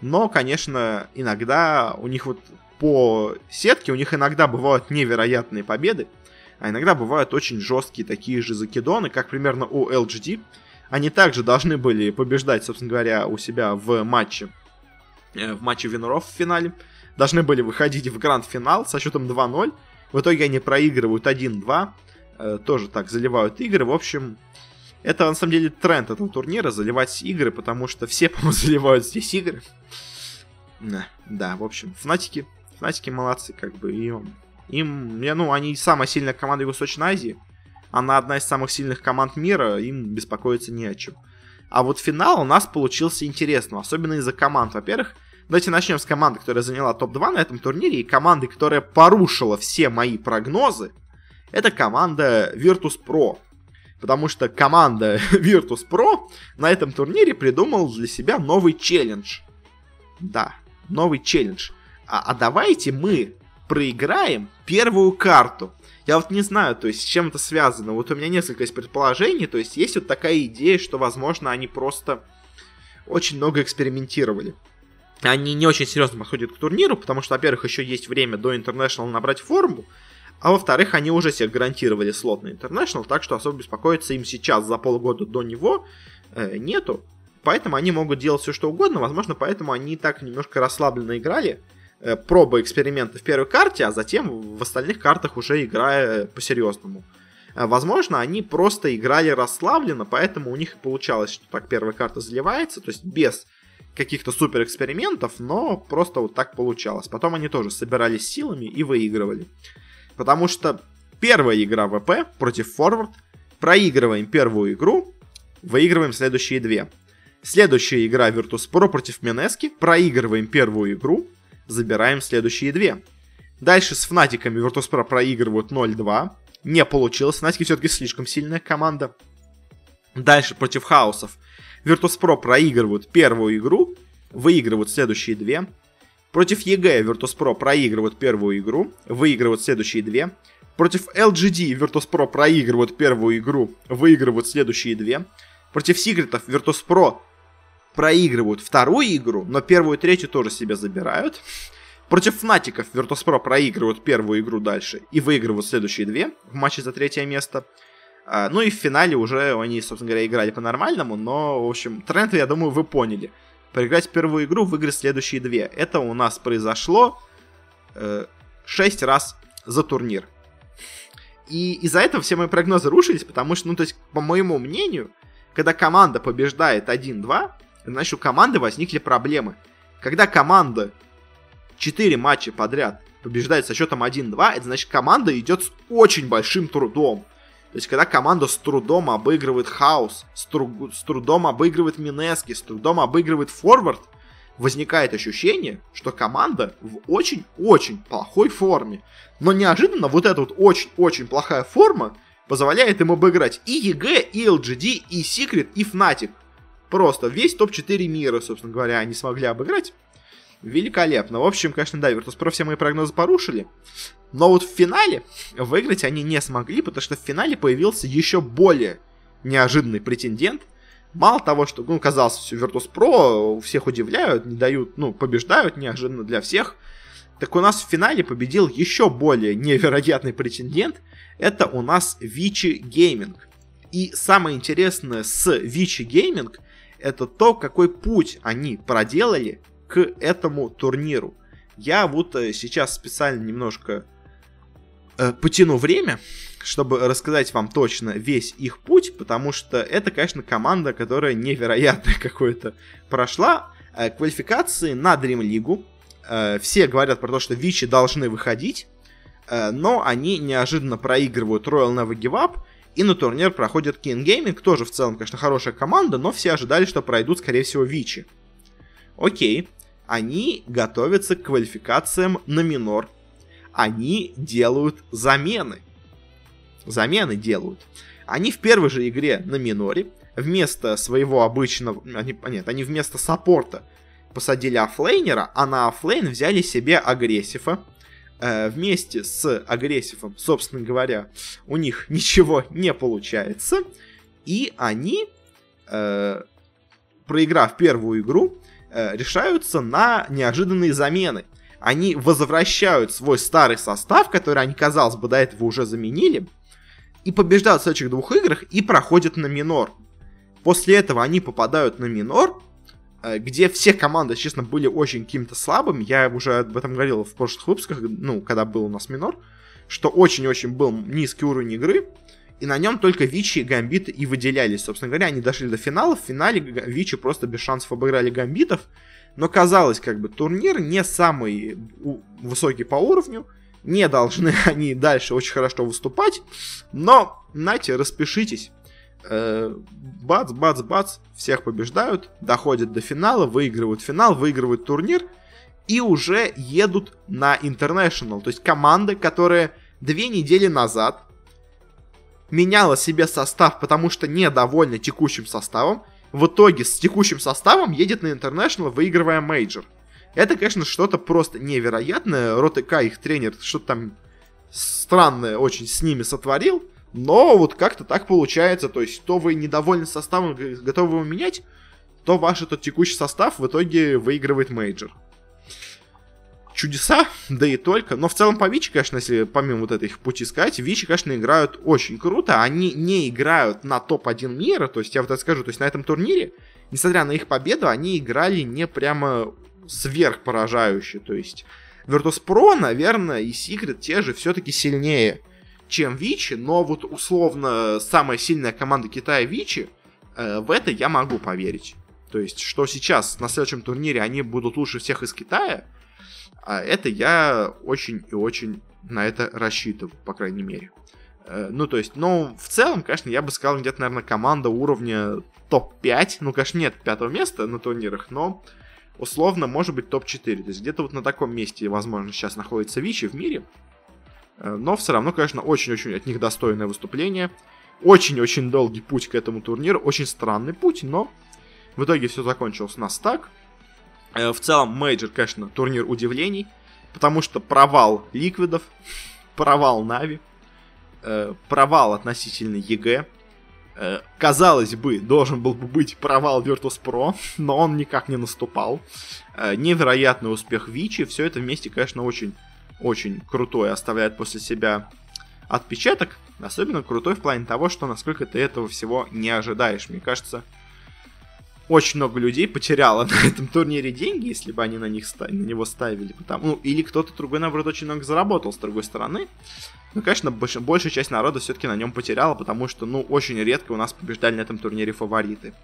Но, конечно, иногда у них вот по сетке, у них иногда бывают невероятные победы, а иногда бывают очень жесткие такие же закидоны, как примерно у LGD. Они также должны были побеждать, собственно говоря, у себя в матче, в матче Виноров в финале. Должны были выходить в гранд-финал со счетом 2-0. В итоге они проигрывают 1-2. Э, тоже так заливают игры. В общем, это на самом деле тренд этого турнира, заливать игры, потому что все, (laughs) по-моему, заливают здесь игры. Да, в общем, Фнатики, Фнатики молодцы, как бы, и им, ну, они самая сильная команда Юго-Восточной Азии, она одна из самых сильных команд мира, им беспокоиться не о чем. А вот финал у нас получился интересным, особенно из-за команд. Во-первых, давайте начнем с команды, которая заняла топ-2 на этом турнире, и команды, которая порушила все мои прогнозы. Это команда Virtus.pro. Потому что команда (laughs) Virtus.pro на этом турнире придумала для себя новый челлендж. Да, новый челлендж. А, а давайте мы проиграем первую карту. Я вот не знаю, то есть с чем это связано. Вот у меня несколько есть предположений. То есть есть вот такая идея, что, возможно, они просто очень много экспериментировали. Они не очень серьезно подходят к турниру, потому что, во-первых, еще есть время до International набрать форму, а во-вторых, они уже себе гарантировали слот на International, так что особо беспокоиться им сейчас за полгода до него э, нету. Поэтому они могут делать все, что угодно. Возможно, поэтому они так немножко расслабленно играли. Э, проба эксперимента в первой карте, а затем в остальных картах уже играя по-серьезному. Э, возможно, они просто играли расслабленно, поэтому у них получалось, что так первая карта заливается, то есть без каких-то супер экспериментов, но просто вот так получалось. Потом они тоже собирались силами и выигрывали. Потому что первая игра ВП против Форвард, проигрываем первую игру, выигрываем следующие две. Следующая игра Virtus.pro против Mineski, проигрываем первую игру, забираем следующие две. Дальше с Фнатиками Virtus.pro проигрывают 0-2. Не получилось, Фнатики все-таки слишком сильная команда. Дальше против Хаосов. Virtus.pro проигрывают первую игру, выигрывают следующие две. Против EG Virtus.pro проигрывают первую игру, выигрывают следующие две. Против LGD Virtus.pro проигрывают первую игру, выигрывают следующие две. Против Секретов Virtus.pro проигрывают вторую игру, но первую и третью тоже себе забирают. Против Фнатиков Virtus.pro проигрывают первую игру дальше и выигрывают следующие две в матче за третье место. А, ну и в финале уже они, собственно говоря, играли по-нормальному, но, в общем, тренд, я думаю, вы поняли. Проиграть первую игру, выиграть следующие две. Это у нас произошло э, 6 раз за турнир. И из-за этого все мои прогнозы рушились, потому что, ну, то есть, по моему мнению, когда команда побеждает 1-2, значит, у команды возникли проблемы. Когда команда 4 матча подряд побеждает со счетом 1-2, это значит, команда идет с очень большим трудом. То есть, когда команда с трудом обыгрывает Хаус, с, тру- с трудом обыгрывает Минески, с трудом обыгрывает Форвард, возникает ощущение, что команда в очень-очень плохой форме. Но неожиданно вот эта вот очень-очень плохая форма позволяет им обыграть и EG, и LGD, и Secret, и Fnatic. Просто весь топ-4 мира, собственно говоря, они смогли обыграть. Великолепно. В общем, конечно, да, Virtus.pro все мои прогнозы порушили. Но вот в финале выиграть они не смогли, потому что в финале появился еще более неожиданный претендент. Мало того, что, ну, казалось, все Virtus.pro всех удивляют, не дают, ну, побеждают неожиданно для всех. Так у нас в финале победил еще более невероятный претендент. Это у нас Вичи Gaming. И самое интересное с Вичи Gaming это то, какой путь они проделали к этому турниру. Я вот э, сейчас специально немножко э, потяну время, чтобы рассказать вам точно весь их путь, потому что это, конечно, команда, которая невероятно (laughs) какое-то прошла. Э, квалификации на Dream League. Э, все говорят про то, что Вичи должны выходить, э, но они неожиданно проигрывают Royal Never Give Up, и на турнир проходит King Gaming, тоже в целом, конечно, хорошая команда, но все ожидали, что пройдут, скорее всего, Вичи. Окей, они готовятся к квалификациям на минор. Они делают замены. Замены делают. Они в первой же игре на миноре вместо своего обычного... Они, нет, они вместо саппорта посадили оффлейнера, а на оффлейн взяли себе агрессива. э, вместе с агрессивом, собственно говоря, у них ничего не получается, и они, э, проиграв первую игру, решаются на неожиданные замены. Они возвращают свой старый состав, который они, казалось бы, до этого уже заменили, и побеждают в следующих двух играх и проходят на минор. После этого они попадают на минор, Э, где все команды, честно, были очень какими-то слабыми. Я уже об этом говорил в прошлых выпусках, ну, когда был у нас минор, что очень-очень был низкий уровень игры, и на нем только Вичи и Гамбиты и выделялись. Собственно говоря, они дошли до финала, в финале Вичи просто без шансов обыграли Гамбитов, но казалось, как бы, турнир не самый высокий по уровню, не должны (laughs) они дальше очень хорошо выступать, но, знаете, распишитесь, э, бац, бац, бац, всех побеждают, доходят до финала, выигрывают финал, выигрывают турнир. И уже едут на International. То есть команды, которые две недели назад меняла себе состав, потому что недовольна текущим составом, в итоге с текущим составом едет на International, выигрывая мейджор. Это, конечно, что-то просто невероятное. Ротека, их тренер, что-то там странное очень с ними сотворил. Но вот как-то так получается, то есть то вы недовольны составом, готовы его менять, то ваш этот текущий состав в итоге выигрывает мейджор. Чудеса, (laughs) да и только. Но в целом по Vici, конечно, если помимо вот этой их пути сказать, Vici, конечно, играют очень круто. Они не играют на топ-1 мира, то есть я вот это скажу, то есть на этом турнире, несмотря на их победу, они играли не прямо сверхпоражающе. То есть Virtus.pro, наверное, и Secret те же все-таки сильнее чем Вичи, но вот условно самая сильная команда Китая Вичи, э, в это я могу поверить. То есть, что сейчас на следующем турнире они будут лучше всех из Китая, а это я очень и очень на это рассчитываю, по крайней мере. Э, ну, то есть, ну, в целом, конечно, я бы сказал, где-то, наверное, команда уровня топ-5. Ну, конечно, нет пятого места на турнирах, но условно, может быть, топ-4. То есть, где-то вот на таком месте, возможно, сейчас находится Vici в мире. Э, но все равно, конечно, очень-очень от них достойное выступление. Очень-очень долгий путь к этому турниру. Очень странный путь, но в итоге все закончилось у нас так. В целом, мейджор, конечно, турнир удивлений. Потому что провал ликвидов, провал Нави, э, провал относительно EG. Казалось бы, должен был бы быть провал Virtus.pro, но он никак не наступал. Невероятный успех Vici. Все это вместе, конечно, очень очень крутой, оставляет после себя отпечаток. Особенно крутой в плане того, что насколько ты этого всего не ожидаешь. Мне кажется, очень много людей потеряло (laughs) на этом турнире деньги, если бы они на, них, на него ставили. Потому, ну, или кто-то другой, наоборот, очень много заработал с другой стороны. Но, конечно, больш, большая часть народа все-таки на нем потеряла, потому что, ну, очень редко у нас побеждали на этом турнире фавориты.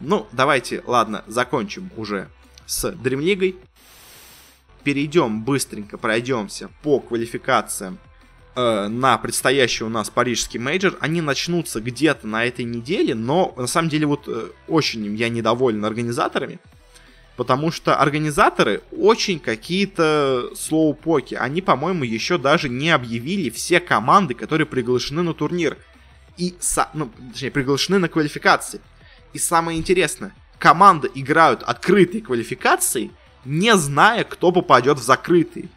Ну, давайте, ладно, закончим уже с DreamLeague ой перейдем быстренько, пройдемся по квалификациям э, на предстоящий у нас парижский мейджор. Они начнутся где-то на этой неделе, но на самом деле вот э, очень я недоволен организаторами. Потому что организаторы очень какие-то слоупоки. Они, по-моему, еще даже не объявили все команды, которые приглашены на турнир. И, ну, точнее, приглашены на квалификации. И самое интересное, команды играют открытые квалификации, не зная, кто попадет в закрытый.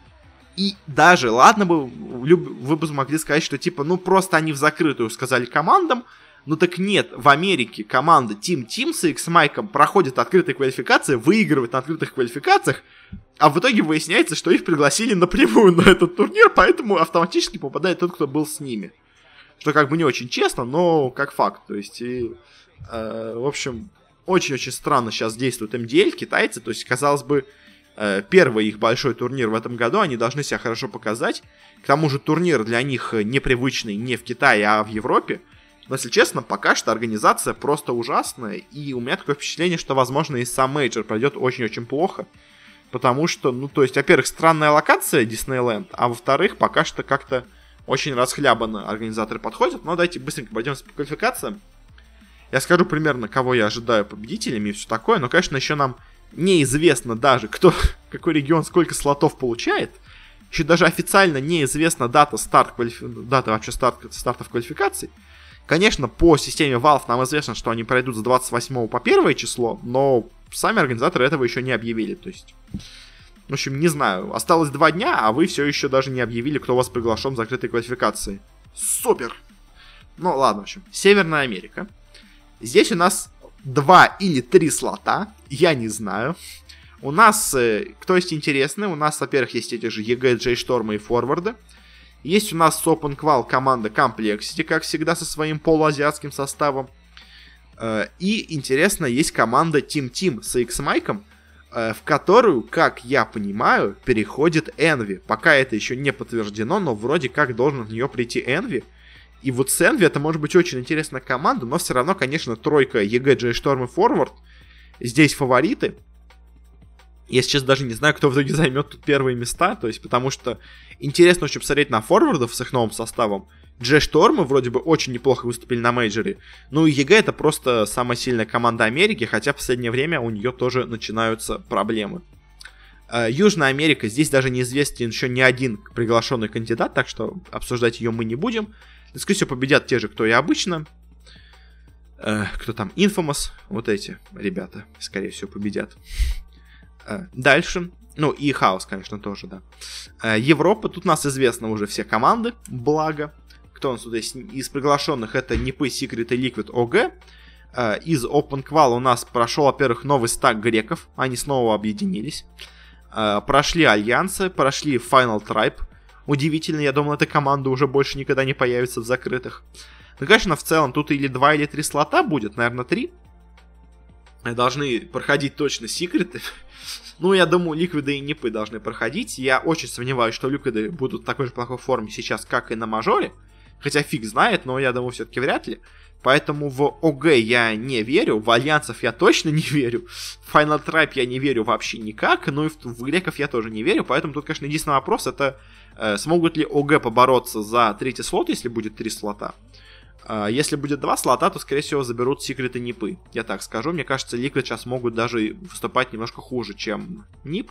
И даже, ладно бы, вы бы могли сказать, что типа, ну просто они в закрытую сказали командам, ну так нет, в Америке команда Team Team с X Майком проходит открытые квалификации, выигрывает на открытых квалификациях, а в итоге выясняется, что их пригласили напрямую на этот турнир, поэтому автоматически попадает тот, кто был с ними. Что как бы не очень честно, но как факт. То есть, и, э, в общем, очень-очень странно сейчас действует MDL, китайцы, то есть, казалось бы, первый их большой турнир в этом году, они должны себя хорошо показать. К тому же турнир для них непривычный не в Китае, а в Европе. Но, если честно, пока что организация просто ужасная, и у меня такое впечатление, что, возможно, и сам мейджор пройдет очень-очень плохо. Потому что, ну, то есть, во-первых, странная локация Диснейленд, а во-вторых, пока что как-то очень расхлябанно организаторы подходят. Но давайте быстренько пойдем по квалификациям. Я скажу примерно, кого я ожидаю победителями и все такое, но, конечно, еще нам неизвестно даже, кто, (laughs) какой регион сколько слотов получает. Еще даже официально неизвестна дата, старт, квалифи... дата вообще старт, стартов квалификаций. Конечно, по системе Valve нам известно, что они пройдут с 28 по 1 число, но сами организаторы этого еще не объявили. То есть В общем, не знаю. Осталось два дня, а вы все еще даже не объявили, кто вас приглашен в закрытой квалификации. Супер! Ну ладно, в общем. Северная Америка. Здесь у нас два или три слота, я не знаю. У нас, э, кто есть интересный, у нас, во-первых, есть эти же EG, J-Шторма и Форварды. Есть у нас с OpenQual команда Complexity, как всегда, со своим полуазиатским составом. Э, и, интересно, есть команда Team Team с X-Майком, э, в которую, как я понимаю, переходит Envy. Пока это еще не подтверждено, но вроде как должен в нее прийти Envy. И вот с Envy это может быть очень интересная команда, но все равно, конечно, тройка EG, J-Storm и Forward здесь фавориты. Я сейчас даже не знаю, кто в итоге займет тут первые места, то есть потому что интересно очень посмотреть на форвардов с их новым составом. J-Storm ы вроде бы очень неплохо выступили на мейджоре. Ну и EG это просто самая сильная команда Америки, хотя в последнее время у нее тоже начинаются проблемы. Э, Южная Америка, здесь даже неизвестен еще ни один приглашенный кандидат, так что обсуждать ее мы не будем. Всего, победят те же, кто и обычно. Э, кто там? Infamous, вот эти ребята, скорее всего, победят. Э, дальше. Ну, и Хаос, конечно, тоже, да. Э, Европа, тут нас известны уже все команды, благо. Кто у нас тут из приглашенных? Это Нипы, Secret и OG. Э, из OpenQual у нас прошел, во-первых, новый стак греков. Они снова объединились. Прошли Альянсы, прошли Final Tribe. Удивительно, я думал, эта команда уже больше никогда не появится в закрытых. Ну, конечно, в целом тут или два, или три слота будет, наверное, три должны проходить точно секреты. (laughs) ну, я думаю, ликвиды и нипы должны проходить. Я очень сомневаюсь, что ликвиды будут в такой же плохой форме сейчас, как и на мажоре. Хотя фиг знает, но я думаю, все-таки вряд ли. Поэтому в ОГ я не верю, в Альянсов я точно (laughs) не верю, в Final Tribe я не верю вообще никак, ну и в, в Греков я тоже не верю, поэтому тут, конечно, единственный вопрос это, э, смогут ли ОГ побороться за третий слот, если будет три слота. А, если будет два слота, то, скорее всего, заберут секреты Нипы. Я так скажу. Мне кажется, Liquid сейчас могут даже выступать немножко хуже, чем Нип.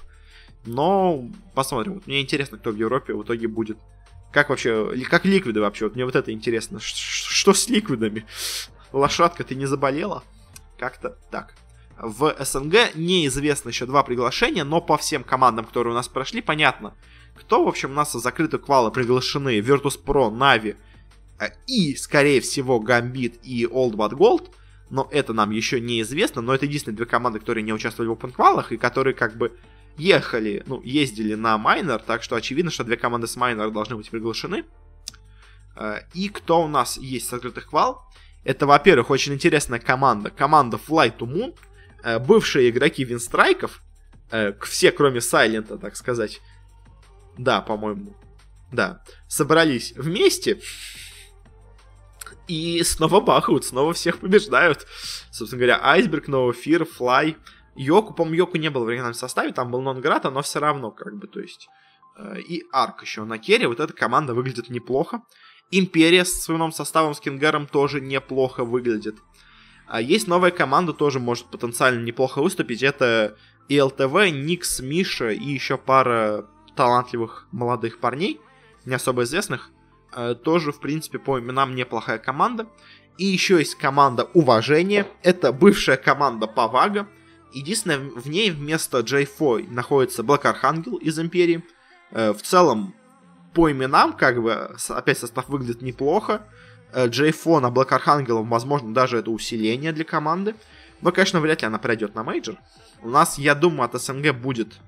Но посмотрим. Вот мне интересно, кто в Европе в итоге будет. Как вообще, как ликвиды вообще? Вот мне вот это интересно. Что с ликвидами? Лошадка, ты не заболела? Как-то так. В СНГ неизвестно еще два приглашения, но по всем командам, которые у нас прошли, понятно. Кто, в общем, у нас в закрытую квалы приглашены? Virtus.pro, Na'Vi, и, скорее всего, Гамбит и Old But Gold, но это нам еще неизвестно, но это единственные две команды, которые не участвовали в опенквалах и которые как бы ехали, ну, ездили на майнер, так что очевидно, что две команды с майнера должны быть приглашены. Э, и кто у нас есть с открытых квал? Это, во-первых, очень интересная команда, команда Fly to Moon, э, бывшие игроки Винстрайков, все, кроме Сайлента, так сказать, да, по-моему, да, собрались вместе и снова бахают, снова всех побеждают. Собственно говоря, Айсберг, Ноуфир, Флай. Йоку, по-моему, Йоку не было в оригинальном составе, там был Нонграта, но все равно, как бы, то есть... Э, и Арк еще на керри, вот эта команда выглядит неплохо. Империя с своим новым составом с Кингаром тоже неплохо выглядит. А есть новая команда, тоже может потенциально неплохо выступить. Это ИЛТВ, Никс, Миша и еще пара талантливых молодых парней, не особо известных. Э, тоже, в принципе, по именам неплохая команда. И еще есть команда Уважение. Это бывшая команда Павага. Единственное, в ней вместо J4 находится Black Archangel из Империи. Э, в целом, по именам, как бы, опять состав выглядит неплохо. J4 э, на Black Archangel, возможно, даже это усиление для команды. Но, конечно, вряд ли она пройдет на мейджор. У нас, я думаю, от СНГ будет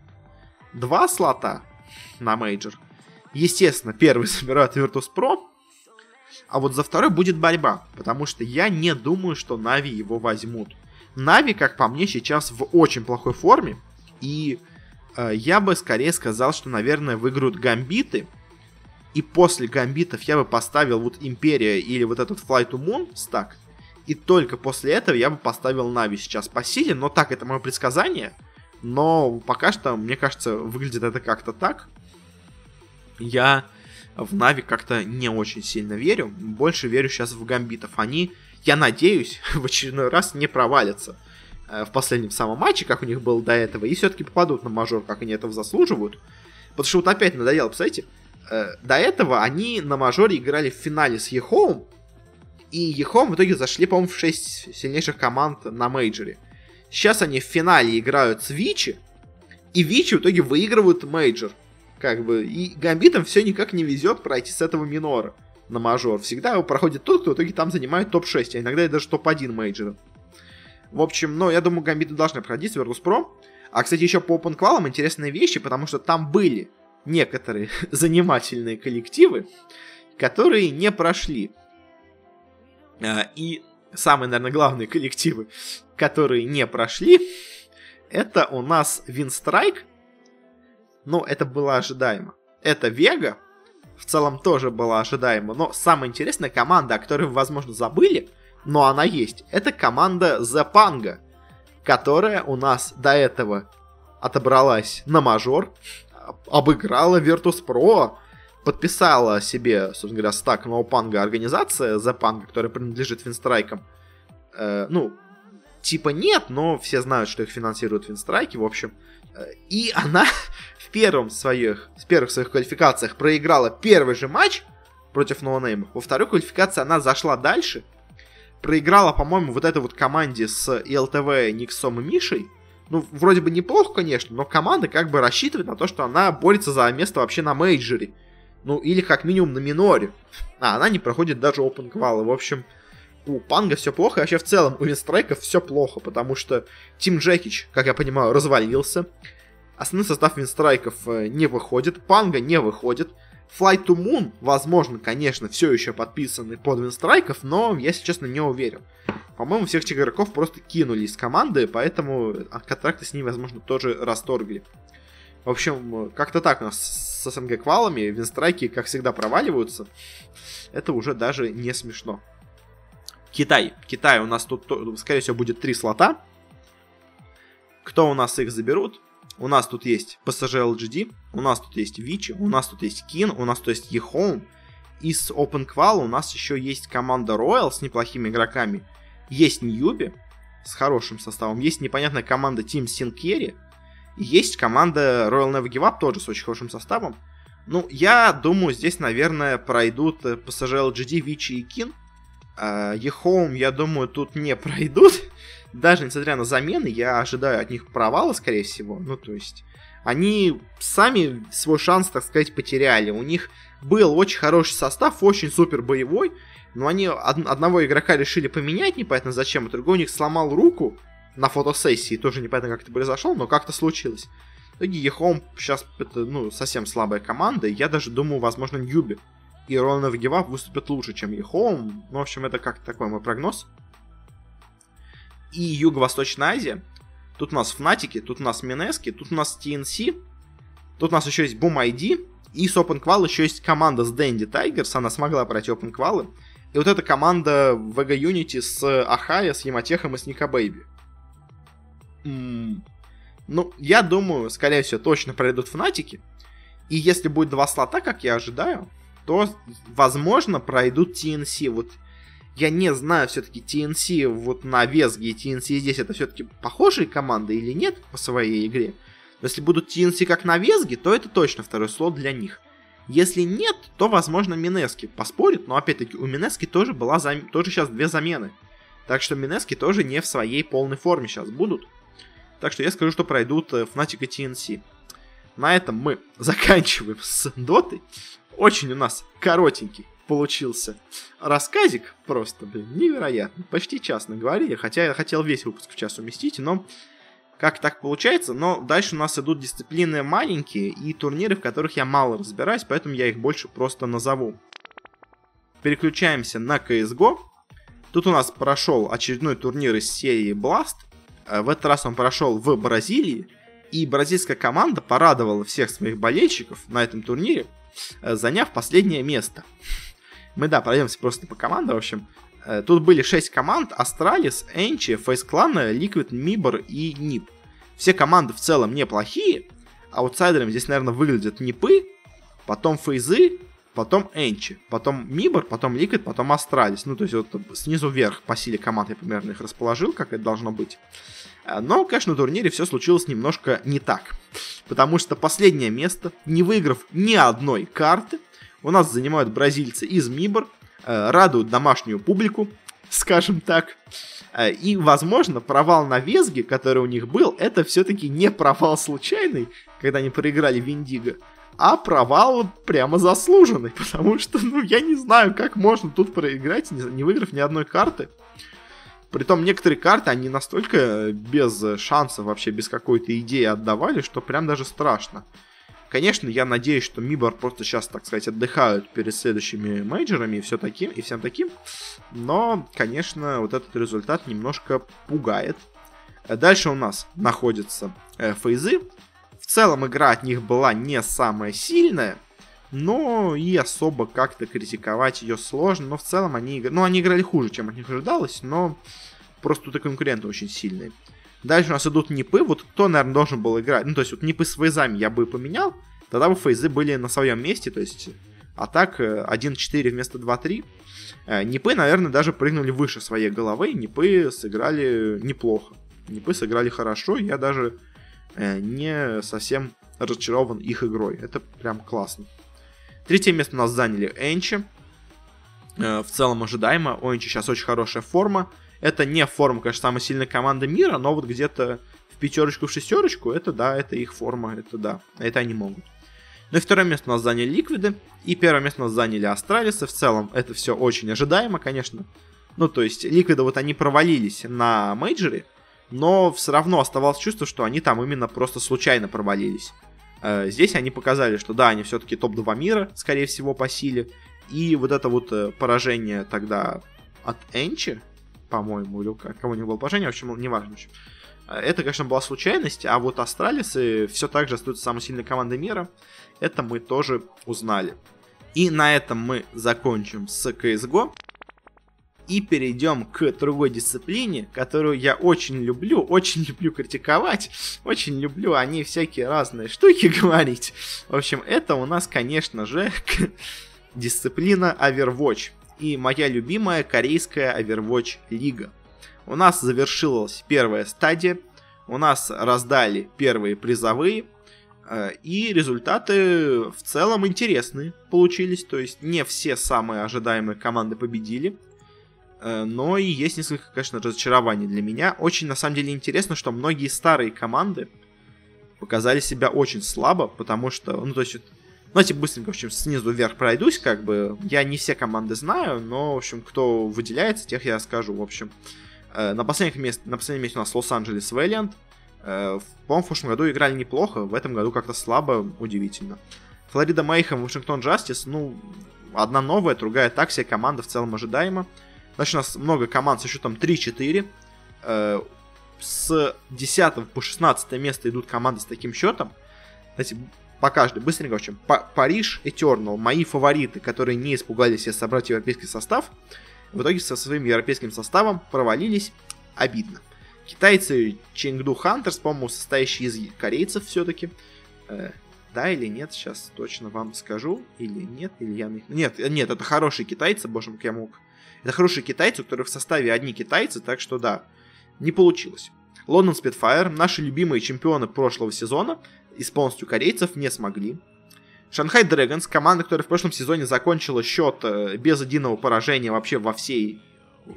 два слота на мейджор. Естественно, первый (laughs) собирает Virtus.pro, а вот за второй будет борьба, потому что я не думаю, что Na'Vi его возьмут. Нави, как по мне, сейчас в очень плохой форме, и э, я бы скорее сказал, что, наверное, выиграют Гамбиты, и после Гамбитов я бы поставил вот Империя или вот этот Fly to Moon стак, и только после этого я бы поставил Нави сейчас по силе, но так, это мое предсказание, но пока что, мне кажется, выглядит это как-то так я в Нави как-то не очень сильно верю. Больше верю сейчас в гамбитов. Они, я надеюсь, (laughs) в очередной раз не провалятся э, в последнем самом матче, как у них было до этого, и все-таки попадут на мажор, как они этого заслуживают. Потому что вот опять надоело, представляете, э, до этого они на мажоре играли в финале с EHOME, и EHOME в итоге зашли, по-моему, в 6 сильнейших команд на мейджоре. Сейчас они в финале играют с Vici, И Vici в итоге выигрывают мейджор. Как бы, и Гамбитам все никак не везет пройти с этого минора на мажор. Всегда проходит тот, кто в итоге там занимает топ-6, а иногда и даже топ-1 мейджора. В общем, ну, я думаю, Гамбиты должны проходить с Virtus.pro. А, кстати, еще по Open Qual интересные вещи, потому что там были некоторые (laughs) занимательные коллективы, которые не прошли. А, и самые, наверное, главные коллективы, которые не прошли, это у нас Winstrike. Ну, это было ожидаемо. Это Вега. В целом тоже было ожидаемо. Но самая интересная команда, о которой вы, возможно, забыли, но она есть, это команда The Panga, которая у нас до этого отобралась на мажор, обыграла Virtus.pro, подписала себе, собственно говоря, стак Ноупанга организация The Panga, которая принадлежит Винстрайкам. Э, ну, типа нет, но все знают, что их финансируют Винстрайки, в общем. Э, и она (laughs) первом своих, в первых своих квалификациях проиграла первый же матч против ноунейма. Во второй квалификации она зашла дальше, проиграла, по-моему, вот этой вот команде с iLTW, Nix ом и Мишей. Ну, вроде бы неплохо, конечно, но команда как бы рассчитывает на то, что она борется за место вообще на мейджоре. Ну, или как минимум на миноре. А она не проходит даже open квалы. В общем, у Панга все плохо, и вообще в целом у Винстрайков все плохо, потому что Тим Джекич, как я понимаю, развалился. Основной состав Винстрайков э, не выходит, Панга не выходит. Flight to Moon, возможно, конечно, все еще подписаны под Винстрайков, но, если честно, не уверен. По-моему, всех этих игроков просто кинули из команды, поэтому контракты с ними, возможно, тоже расторгли. В общем, как-то так у нас с СНГ квалами винстрайки, как всегда, проваливаются. Это уже даже не смешно. Китай. Китай у нас тут, скорее всего, будет три слота. Кто у нас их заберут? У нас тут есть PSG LGD, у нас тут есть Vici, у нас тут есть Keen, у нас тут есть EHOME. Из Open Qual у нас еще есть команда Royal с неплохими игроками. Есть Newbee с хорошим составом. Есть непонятная команда Team Синкери. Есть команда Royal Never Give Up тоже с очень хорошим составом. Ну, я думаю, здесь, наверное, пройдут PSG LGD, Vici и Keen. EHOME, я думаю, тут не пройдут. Даже несмотря на замены, я ожидаю от них провала, скорее всего. Ну, то есть, они сами свой шанс, так сказать, потеряли. У них был очень хороший состав, очень супер боевой, но они од- одного игрока решили поменять, непонятно зачем, а другой у них сломал руку на фотосессии, тоже непонятно, как это произошло, но как-то случилось. В итоге EHOME сейчас это, ну, совсем слабая команда, я даже думаю, возможно, Newbee и Royal Never Give Up выступят лучше, чем EHOME. Ну, в общем, это как такой мой прогноз. И Юго-Восточная Азия. Тут у нас Fnatic и, тут у нас Mineski, тут у нас TNC, тут у нас еще есть Boom ID, и с Open Qual еще есть команда с Dandy Tigers, она смогла пройти Open Qual. И вот эта команда WG Unity с Ахая, с YamateH ом и с NikoBaby. Ну, я думаю, скорее всего, точно пройдут Fnatic и. И если будет два слота, как я ожидаю, то, возможно, пройдут TNC. Вот я не знаю, все-таки TNC вот на Весге и TNC здесь это все-таки похожие команды или нет по своей игре. Но если будут TNC как на Весге, то это точно второй слот для них. Если нет, то, возможно, Минески поспорит, но опять-таки у Минески тоже была зам... тоже сейчас две замены. Так что Минески тоже не в своей полной форме сейчас будут. Так что я скажу, что пройдут Fnatic и TNC. На этом мы (laughs) заканчиваем с дотой. Очень у нас коротенький получился рассказик просто, блин, невероятно. Почти час наговорили, хотя я хотел весь выпуск в час уместить, но как так получается, но дальше у нас идут дисциплины маленькие и турниры, в которых я мало разбираюсь, поэтому я их больше просто назову. Переключаемся на CSGO. Тут у нас прошел очередной турнир из серии Blast. Э, в этот раз он прошел в Бразилии. И бразильская команда порадовала всех своих болельщиков на этом турнире, э, заняв последнее место. Мы, да, пройдемся просто по командам, в общем. Э, тут были 6 команд. Astralis, ENCE, FaZe Clan, Liquid, MIBR и NiP. Все команды в целом неплохие. Аутсайдерами здесь, наверное, выглядят NiP ы, потом FaZe ы, потом ENCE, потом MIBR, потом Liquid, потом Astralis. Ну, то есть вот снизу вверх по силе команд я примерно их расположил, как это должно быть. Э, но, конечно, на турнире все случилось немножко не так. Потому что последнее место, не выиграв ни одной карты, у нас занимают бразильцы из MIBR, э, радуют домашнюю публику, скажем так. Э, и, возможно, провал на WESG, который у них был, это все-таки не провал случайный, когда они проиграли Виндиго, а провал прямо заслуженный, (laughs) потому что, ну, я не знаю, как можно тут проиграть, не выиграв ни одной карты. Притом некоторые карты, они настолько без шансов, вообще без какой-то идеи отдавали, что прям даже страшно. Конечно, я надеюсь, что Мибор просто сейчас, так сказать, отдыхают перед следующими мейджорами и все таким, и всем таким. Но, конечно, вот этот результат немножко пугает. Дальше у нас находятся э, фейзы. В целом игра от них была не самая сильная, но и особо как-то критиковать ее сложно. Но в целом они, ну, они играли хуже, чем от них ожидалось, но просто тут и конкуренты очень сильные. Дальше у нас идут нипы. Вот кто, наверное, должен был играть? Ну, то есть вот нипы с фейзами я бы поменял. Тогда бы фейзы были на своем месте. То есть а так 1-4 э, вместо 2-3. Э, нипы, наверное, даже прыгнули выше своей головы. Нипы сыграли неплохо. Нипы сыграли хорошо. Я даже э, не совсем разочарован их игрой. Это прям классно. Третье место у нас заняли Энчи. В целом ожидаемо. У Энчи сейчас очень хорошая форма. Это не форма, конечно, самой сильной команды мира, но вот где-то в пятерочку, в шестерочку, это да, это их форма, это да, это они могут. Ну и второе место у нас заняли Ликвиды, и первое место у нас заняли Астралисы. В целом, это все очень ожидаемо, конечно. Ну, то есть, Ликвиды вот они провалились на мейджоре, но все равно оставалось чувство, что они там именно просто случайно провалились. Э, здесь они показали, что да, они все-таки топ-2 мира, скорее всего, по силе. И вот это вот э, поражение тогда от Энчи, по-моему, или у кого-нибудь было положение, в общем, неважно. В общем. Это, конечно, была случайность, а вот Астралисы все так же остаются самой сильной командой мира. Это мы тоже узнали. И на этом мы закончим с CSGO. И перейдем к другой дисциплине, которую я очень люблю, очень люблю критиковать, очень люблю о ней всякие разные штуки (laughs) говорить. В общем, это у нас, конечно же, дисциплина Overwatch и моя любимая корейская Overwatch лига. У нас завершилась первая стадия, у нас раздали первые призовые, э, и результаты в целом интересные получились. То есть не все самые ожидаемые команды победили. Э, но и есть несколько, конечно, разочарований для меня. Очень, на самом деле, интересно, что многие старые команды показали себя очень слабо, потому что, ну, то есть, Давайте быстренько, в общем, снизу вверх пройдусь, как бы. Я не все команды знаю, но, в общем, кто выделяется, тех я скажу, в общем. Э, на, последних мест, на последнем месте у нас Лос-Анджелес Вэллиант. Э, по-моему, в прошлом году играли неплохо, в этом году как-то слабо, удивительно. Флорида Мейхем, Вашингтон Джастис, ну, одна новая, другая так, все команда в целом ожидаема. Значит, у нас много команд со счетом 3-4. Э, с 10 по 16 место идут команды с таким счетом. Знаете, по каждой, быстренько, в общем, Париж, Eternal, мои фавориты, которые не испугались себе собрать европейский состав, в итоге со своим европейским составом провалились обидно. Китайцы Ченгду Хантерс, по-моему, состоящие из корейцев все-таки. Э, да или нет, сейчас точно вам скажу. Или нет, или я... Нет, нет, это хорошие китайцы, боже мой, я мог... Это хорошие китайцы, которые в составе одни китайцы, так что да, не получилось. Лондон Спитфайр, наши любимые чемпионы прошлого сезона, из полностью корейцев не смогли. Шанхай Дрэгонс, команда, которая в прошлом сезоне закончила счет э, без единого поражения вообще во всей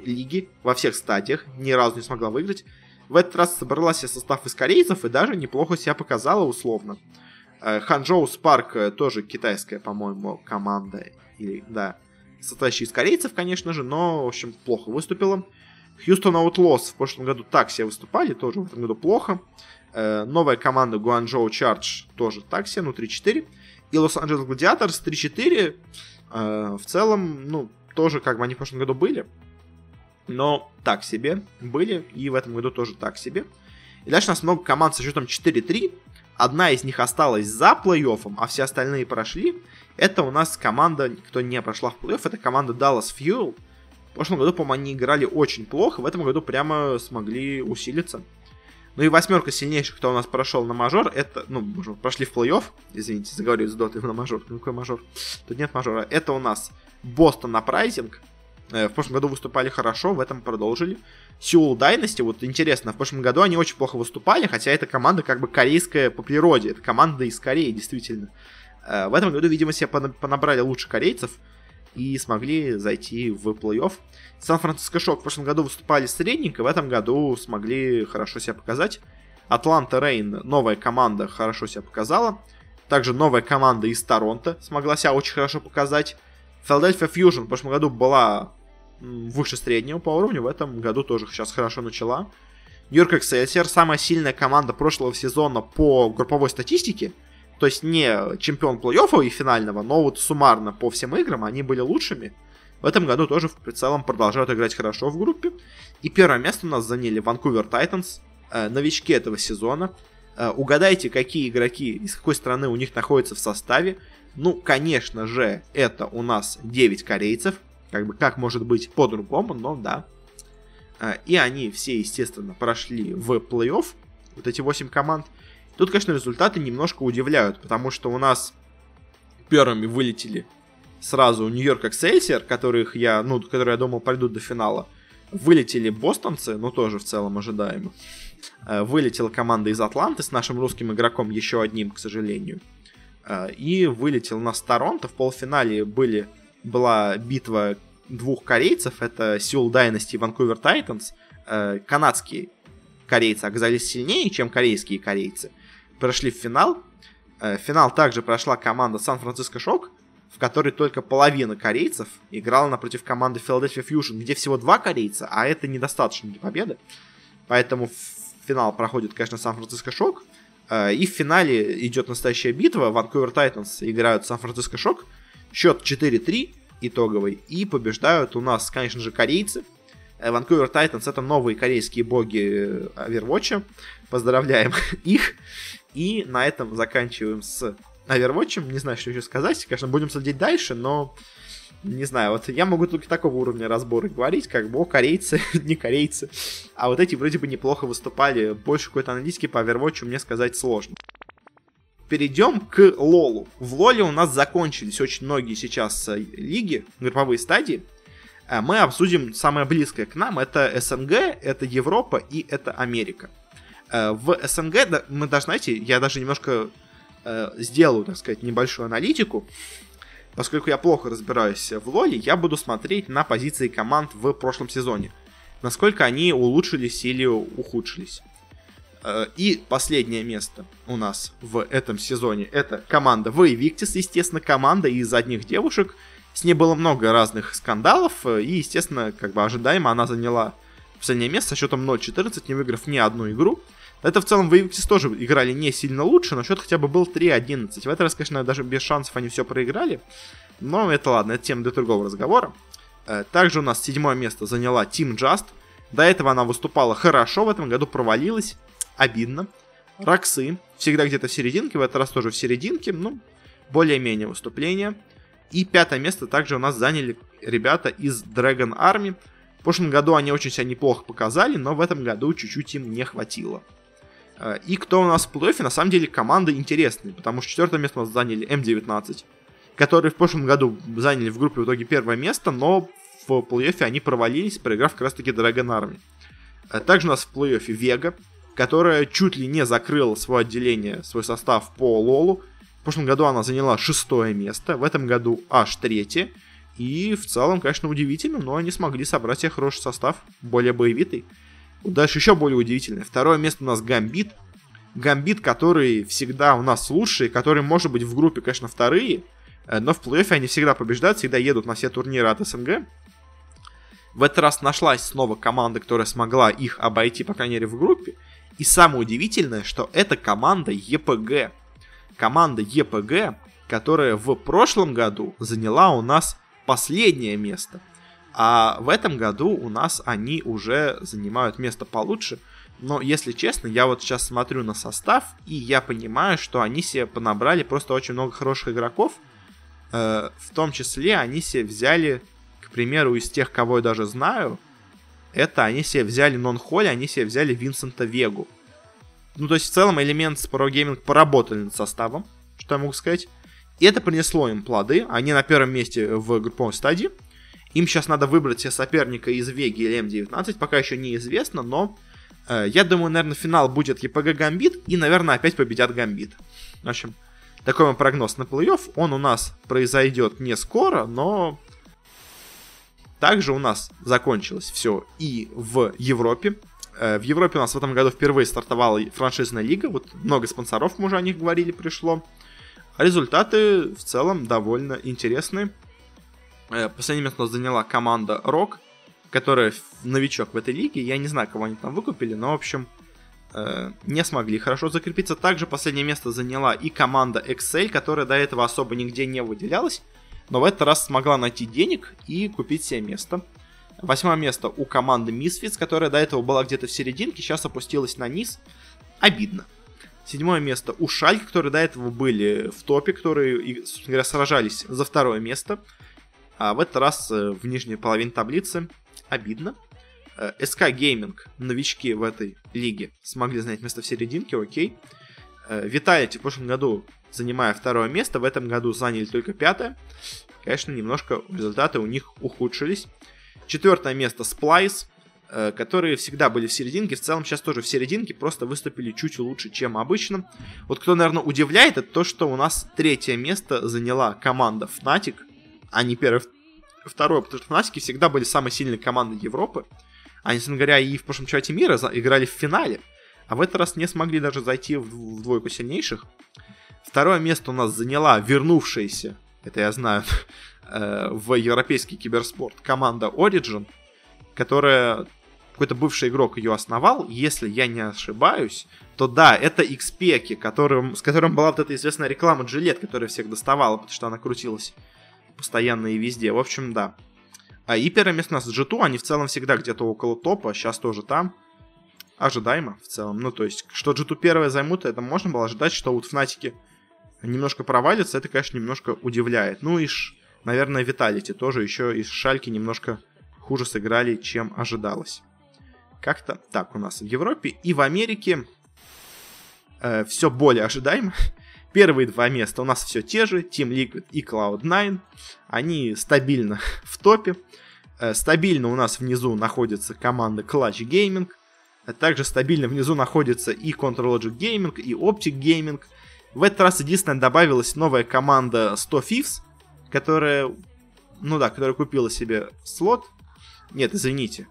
лиге, во всех стадиях, ни разу не смогла выиграть. В этот раз собрала себе состав из корейцев и даже неплохо себя показала условно. Э, Ханчжоу Спарк э, тоже китайская, по-моему, команда. Или, да, состоящая из корейцев, конечно же, но, в общем, плохо выступила. Хьюстон Outlaws в прошлом году так все выступали, тоже в этом году плохо. Э, новая команда Guangzhou Charge тоже так себе, ну 3-4. И Лос-Анджелес Гладиаторс 3-4 э, в целом, ну, тоже как бы они в прошлом году были. Но так себе были, и в этом году тоже так себе. И дальше у нас много команд со счетом 4-3. Одна из них осталась за плей-оффом, а все остальные прошли. Это у нас команда, кто не прошла в плей-офф, это команда Dallas Fuel. В прошлом году, по-моему, они играли очень плохо, в этом году прямо смогли усилиться. Ну и восьмерка сильнейших, кто у нас прошел на мажор, это, ну, прошли в плей-офф, извините, заговорю с дотой на мажор, ну какой мажор, тут нет мажора, это у нас Бостон на прайзинг, э, в прошлом году выступали хорошо, в этом продолжили. Сеул Дайности, вот интересно, в прошлом году они очень плохо выступали, хотя эта команда как бы корейская по природе, это команда из Кореи, действительно. Э, в этом году, видимо, себе понабрали лучше корейцев, и смогли зайти в плей-офф. Сан-Франциско Шок в прошлом году выступали средненько, в этом году смогли хорошо себя показать. Атланта Рейн, новая команда, хорошо себя показала. Также новая команда из Торонто смогла себя очень хорошо показать. Филадельфия Фьюжн в прошлом году была выше среднего по уровню, в этом году тоже сейчас хорошо начала. Нью-Йорк Эксельсиор, самая сильная команда прошлого сезона по групповой статистике. То есть не чемпион плей-оффа и финального, но вот суммарно по всем играм они были лучшими. В этом году тоже в целом продолжают играть хорошо в группе. И первое место у нас заняли Ванкувер Тайтанс, э, новички этого сезона. Э, угадайте, какие игроки из какой страны у них находятся в составе. Ну, конечно же, это у нас 9 корейцев. Как бы как может быть по-другому, но да. Э, и они все, естественно, прошли в плей-офф. Вот эти 8 команд. Тут, конечно, результаты немножко удивляют, потому что у нас первыми вылетели сразу Нью-Йорк Эксельсиор, которых я, ну, которые, я думал, пойдут до финала. Вылетели бостонцы, ну, тоже в целом ожидаемо. Э, вылетела команда из Атланты с нашим русским игроком, еще одним, к сожалению. Э, и вылетел у нас Торонто. В полуфинале были, была битва двух корейцев. Это Сеул Дайности и Ванкувер Тайтанс. Канадские корейцы оказались сильнее, чем корейские корейцы прошли в финал. Э, финал также прошла команда Сан-Франциско Шок, в которой только половина корейцев играла напротив команды Philadelphia Fusion, где всего два корейца, а это недостаточно для победы. Поэтому в финал проходит, конечно, San Francisco Shock. Э, и в финале идет настоящая битва. Vancouver Titans играют San Francisco Shock. Счет 4-3 итоговый. И побеждают у нас, конечно же, корейцы. Vancouver Titans это новые корейские боги Overwatch. Поздравляем (laughs) их. И на этом заканчиваем с Overwatch. Не знаю, что еще сказать. Конечно, будем следить дальше, но не знаю, вот я могу только такого уровня разбора говорить, как бы, о, корейцы, (laughs) не корейцы. А вот эти вроде бы неплохо выступали. Больше какой-то аналитики по Overwatch мне сказать сложно. Перейдем к Лолу. В Лоле у нас закончились очень многие сейчас э, лиги, групповые стадии. Э, мы обсудим самое близкое к нам. Это СНГ, это Европа и это Америка. Э, в СНГ мы даже, знаете, я даже немножко э, сделаю, так сказать, небольшую аналитику. Поскольку я плохо разбираюсь в лоле, я буду смотреть на позиции команд в прошлом сезоне. Насколько они улучшились или ухудшились. Э, и последнее место у нас в этом сезоне это команда в Evictis, естественно, команда из одних девушек. С ней было много разных скандалов, и, естественно, как бы ожидаемо она заняла последнее место со счетом 0-14, не выиграв ни одну игру. Это в целом в Invictus тоже играли не сильно лучше, но счет хотя бы был 3-11. В этот раз, конечно, даже без шансов они все проиграли. Но это ладно, это тема для другого разговора. Э, также у нас седьмое место заняла Team Just. До этого она выступала хорошо, в этом году провалилась. Обидно. Роксы. Всегда где-то в серединке, в этот раз тоже в серединке. Ну, более-менее выступление. И пятое место также у нас заняли ребята из Dragon Army. В прошлом году они очень себя неплохо показали, но в этом году чуть-чуть им не хватило. Э, и кто у нас в плей-оффе, на самом деле команды интересные, потому что четвертое место у нас заняли М19, которые в прошлом году заняли в группе в итоге первое место, но в плей-оффе они провалились, проиграв как раз-таки Dragon Army. Э, также у нас в плей-оффе Вега, которая чуть ли не закрыла свое отделение, свой состав по Лолу. В прошлом году она заняла шестое место, в этом году аж третье. И в целом, конечно, удивительно, но они смогли собрать себе хороший состав, более боевитый. Дальше еще более удивительное. Второе место у нас Гамбит. Гамбит, который всегда у нас лучший, который может быть в группе, конечно, вторые, э, но в плей-оффе они всегда побеждают, всегда едут на все турниры от СНГ. В этот раз нашлась снова команда, которая смогла их обойти, по крайней мере, в группе. И самое удивительное, что это команда ЕПГ. Команда ЕПГ, которая в прошлом году заняла у нас последнее место. А в этом году у нас они уже занимают место получше. Но, если честно, я вот сейчас смотрю на состав, и я понимаю, что они себе понабрали просто очень много хороших игроков. Э, в том числе они себе взяли, к примеру, из тех, кого я даже знаю, это они себе взяли Нон-Холли, они себе взяли Винсента Вегу. Ну, то есть, в целом, элемент Pro Gaming поработали над составом, что я могу сказать. И это принесло им плоды. Они на первом месте в групповой стадии. Им сейчас надо выбрать себе соперника из Веги или М19, пока еще неизвестно, но э, я думаю, наверное, финал будет ЕПГ Гамбит, и, наверное, опять победят Гамбит. В общем, такой мой прогноз на плей-офф. Он у нас произойдет не скоро, но Также у нас закончилось все и в Европе. Э, в Европе у нас в этом году впервые стартовала франшизная лига. Вот много спонсоров, мы уже о них говорили, пришло. Результаты в целом довольно интересные. Э, последнее место заняла команда Рок, которая новичок в этой лиге. Я не знаю, кого они там выкупили, но, в общем, э, не смогли хорошо закрепиться. Также последнее место заняла и команда Excel, которая до этого особо нигде не выделялась, но в этот раз смогла найти денег и купить себе место. Восьмое место у команды Misfits, которая до этого была где-то в серединке, сейчас опустилась на низ. Обидно. Седьмое место у Шальк, которые до этого были в топе, которые, собственно говоря, сражались за второе место. А в этот раз э, в нижней половине таблицы. Обидно. СК э, Gaming, новички в этой лиге, смогли занять место в серединке, окей. Виталити в прошлом году, занимая второе место, в этом году заняли только пятое. Конечно, немножко результаты у них ухудшились. Четвертое место Splice, э, которые всегда были в серединке, в целом сейчас тоже в серединке, просто выступили чуть лучше, чем обычно. Вот кто, наверное, удивляет, это то, что у нас третье место заняла команда Fnatic, а не первое, второе, потому что Fnatic всегда были самой сильной командой Европы. Они, собственно говоря, и в прошлом чемпионате мира играли в финале, а в этот раз не смогли даже зайти в двойку сильнейших. Второе место у нас заняла вернувшаяся, это я знаю, (laughs) э, в европейский киберспорт команда Origin, которая какой-то бывший игрок ее основал, если я не ошибаюсь, то да, это XP, которым, с которым была вот эта известная реклама Джилет, которая всех доставала, потому что она крутилась постоянно и везде. В общем, да. А и первое место у нас G2, они в целом всегда где-то около топа, сейчас тоже там. Ожидаемо в целом. Ну, то есть, что G2 первое займут, это можно было ожидать, что вот Фнатики немножко провалится, это, конечно, немножко удивляет. Ну и, ж, наверное, Виталити тоже еще из Шальки немножко хуже сыграли, чем ожидалось. Как-то так у нас в Европе и в Америке э, все более ожидаемо. Первые два места у нас все те же, Team Liquid и Cloud9. Они стабильно (laughs) в топе. Э, стабильно у нас внизу находится команда Clutch Gaming. А также стабильно внизу находится и Control Gaming, и Optic Gaming. В этот раз единственное добавилась новая команда 100 Thieves, которая, ну да, которая купила себе слот. Нет, извините,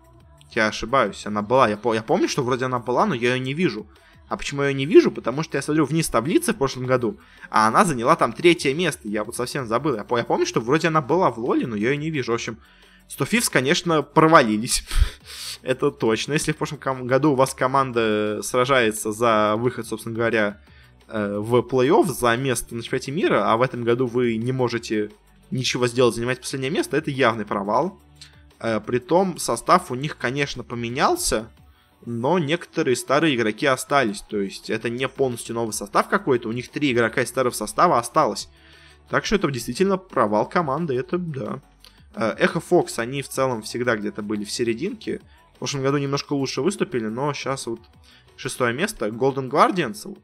я ошибаюсь, она была. Я, я помню, что вроде она была, но я ее не вижу. А почему я ее не вижу? Потому что я смотрю вниз таблицы в прошлом году, а она заняла там третье место. Я вот совсем забыл. Я, я помню, что вроде она была в Лоле, но я ее не вижу. В общем, 100 Thieves, конечно, провалились. (laughs) Это точно. Если в прошлом году у вас команда сражается за выход, собственно говоря, э, в плей-офф, за место на чемпионате мира, а в этом году вы не можете ничего сделать, занимать последнее место, это явный провал. Э, притом состав у них, конечно, поменялся, но некоторые старые игроки остались. То есть это не полностью новый состав какой-то, у них три игрока из старого состава осталось. Так что это действительно провал команды, это да. Э, Эхо Фокс, они в целом всегда где-то были в серединке. В прошлом году немножко лучше выступили, но сейчас вот шестое место. Golden Guardians,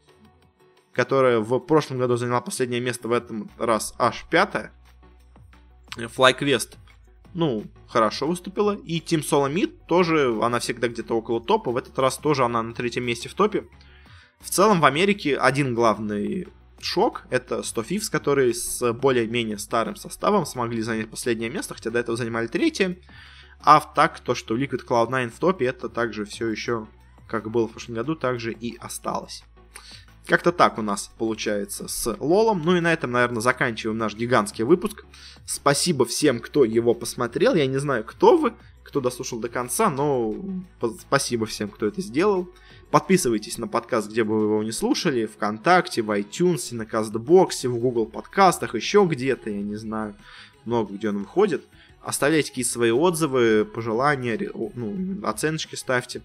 которая в прошлом году заняла последнее место, в этом раз аж пятое. FlyQuest ну, хорошо выступила. И Team Solomid тоже, она всегда где-то около топа. В этот раз тоже она на третьем месте в топе. В целом в Америке один главный шок. Это 100 Thieves, которые с более-менее старым составом смогли занять последнее место, хотя до этого занимали третье. А в так, то, что Liquid Cloud9 в топе, это также все еще, как было в прошлом году, также и осталось. Как-то так у нас получается с Лолом. Ну и на этом, наверное, заканчиваем наш гигантский выпуск. Спасибо всем, кто его посмотрел. Я не знаю, кто вы, кто дослушал до конца, но спасибо всем, кто это сделал. Подписывайтесь на подкаст, где бы вы его не слушали. Вконтакте, в iTunes, на Кастбоксе, в Google подкастах, еще где-то, я не знаю. Много где он выходит. Оставляйте какие-то свои отзывы, пожелания, ну, оценочки ставьте.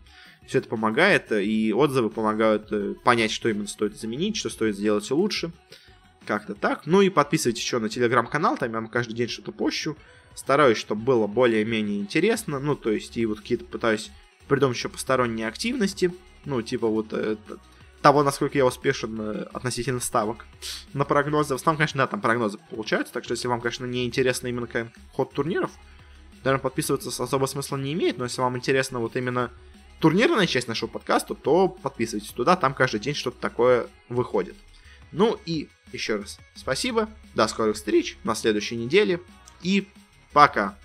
Все это помогает, э, и отзывы помогают э, понять, что именно стоит заменить, что стоит сделать лучше. Как-то так. Ну и подписывайтесь еще на телеграм-канал, там я вам каждый день что-то пощу. Стараюсь, чтобы было более-менее интересно. Ну, то есть, и вот какие-то пытаюсь придумать еще посторонние активности. Ну, типа вот э, того, насколько я успешен относительно ставок на прогнозы. В основном, конечно, да, там прогнозы получаются, так что если вам, конечно, не интересно именно ход турниров, наверное, подписываться особо смысла не имеет, но если вам интересно вот именно турнирная часть нашего подкаста, то подписывайтесь туда, там каждый день что-то такое выходит. Ну и еще раз спасибо, до скорых встреч на следующей неделе и пока.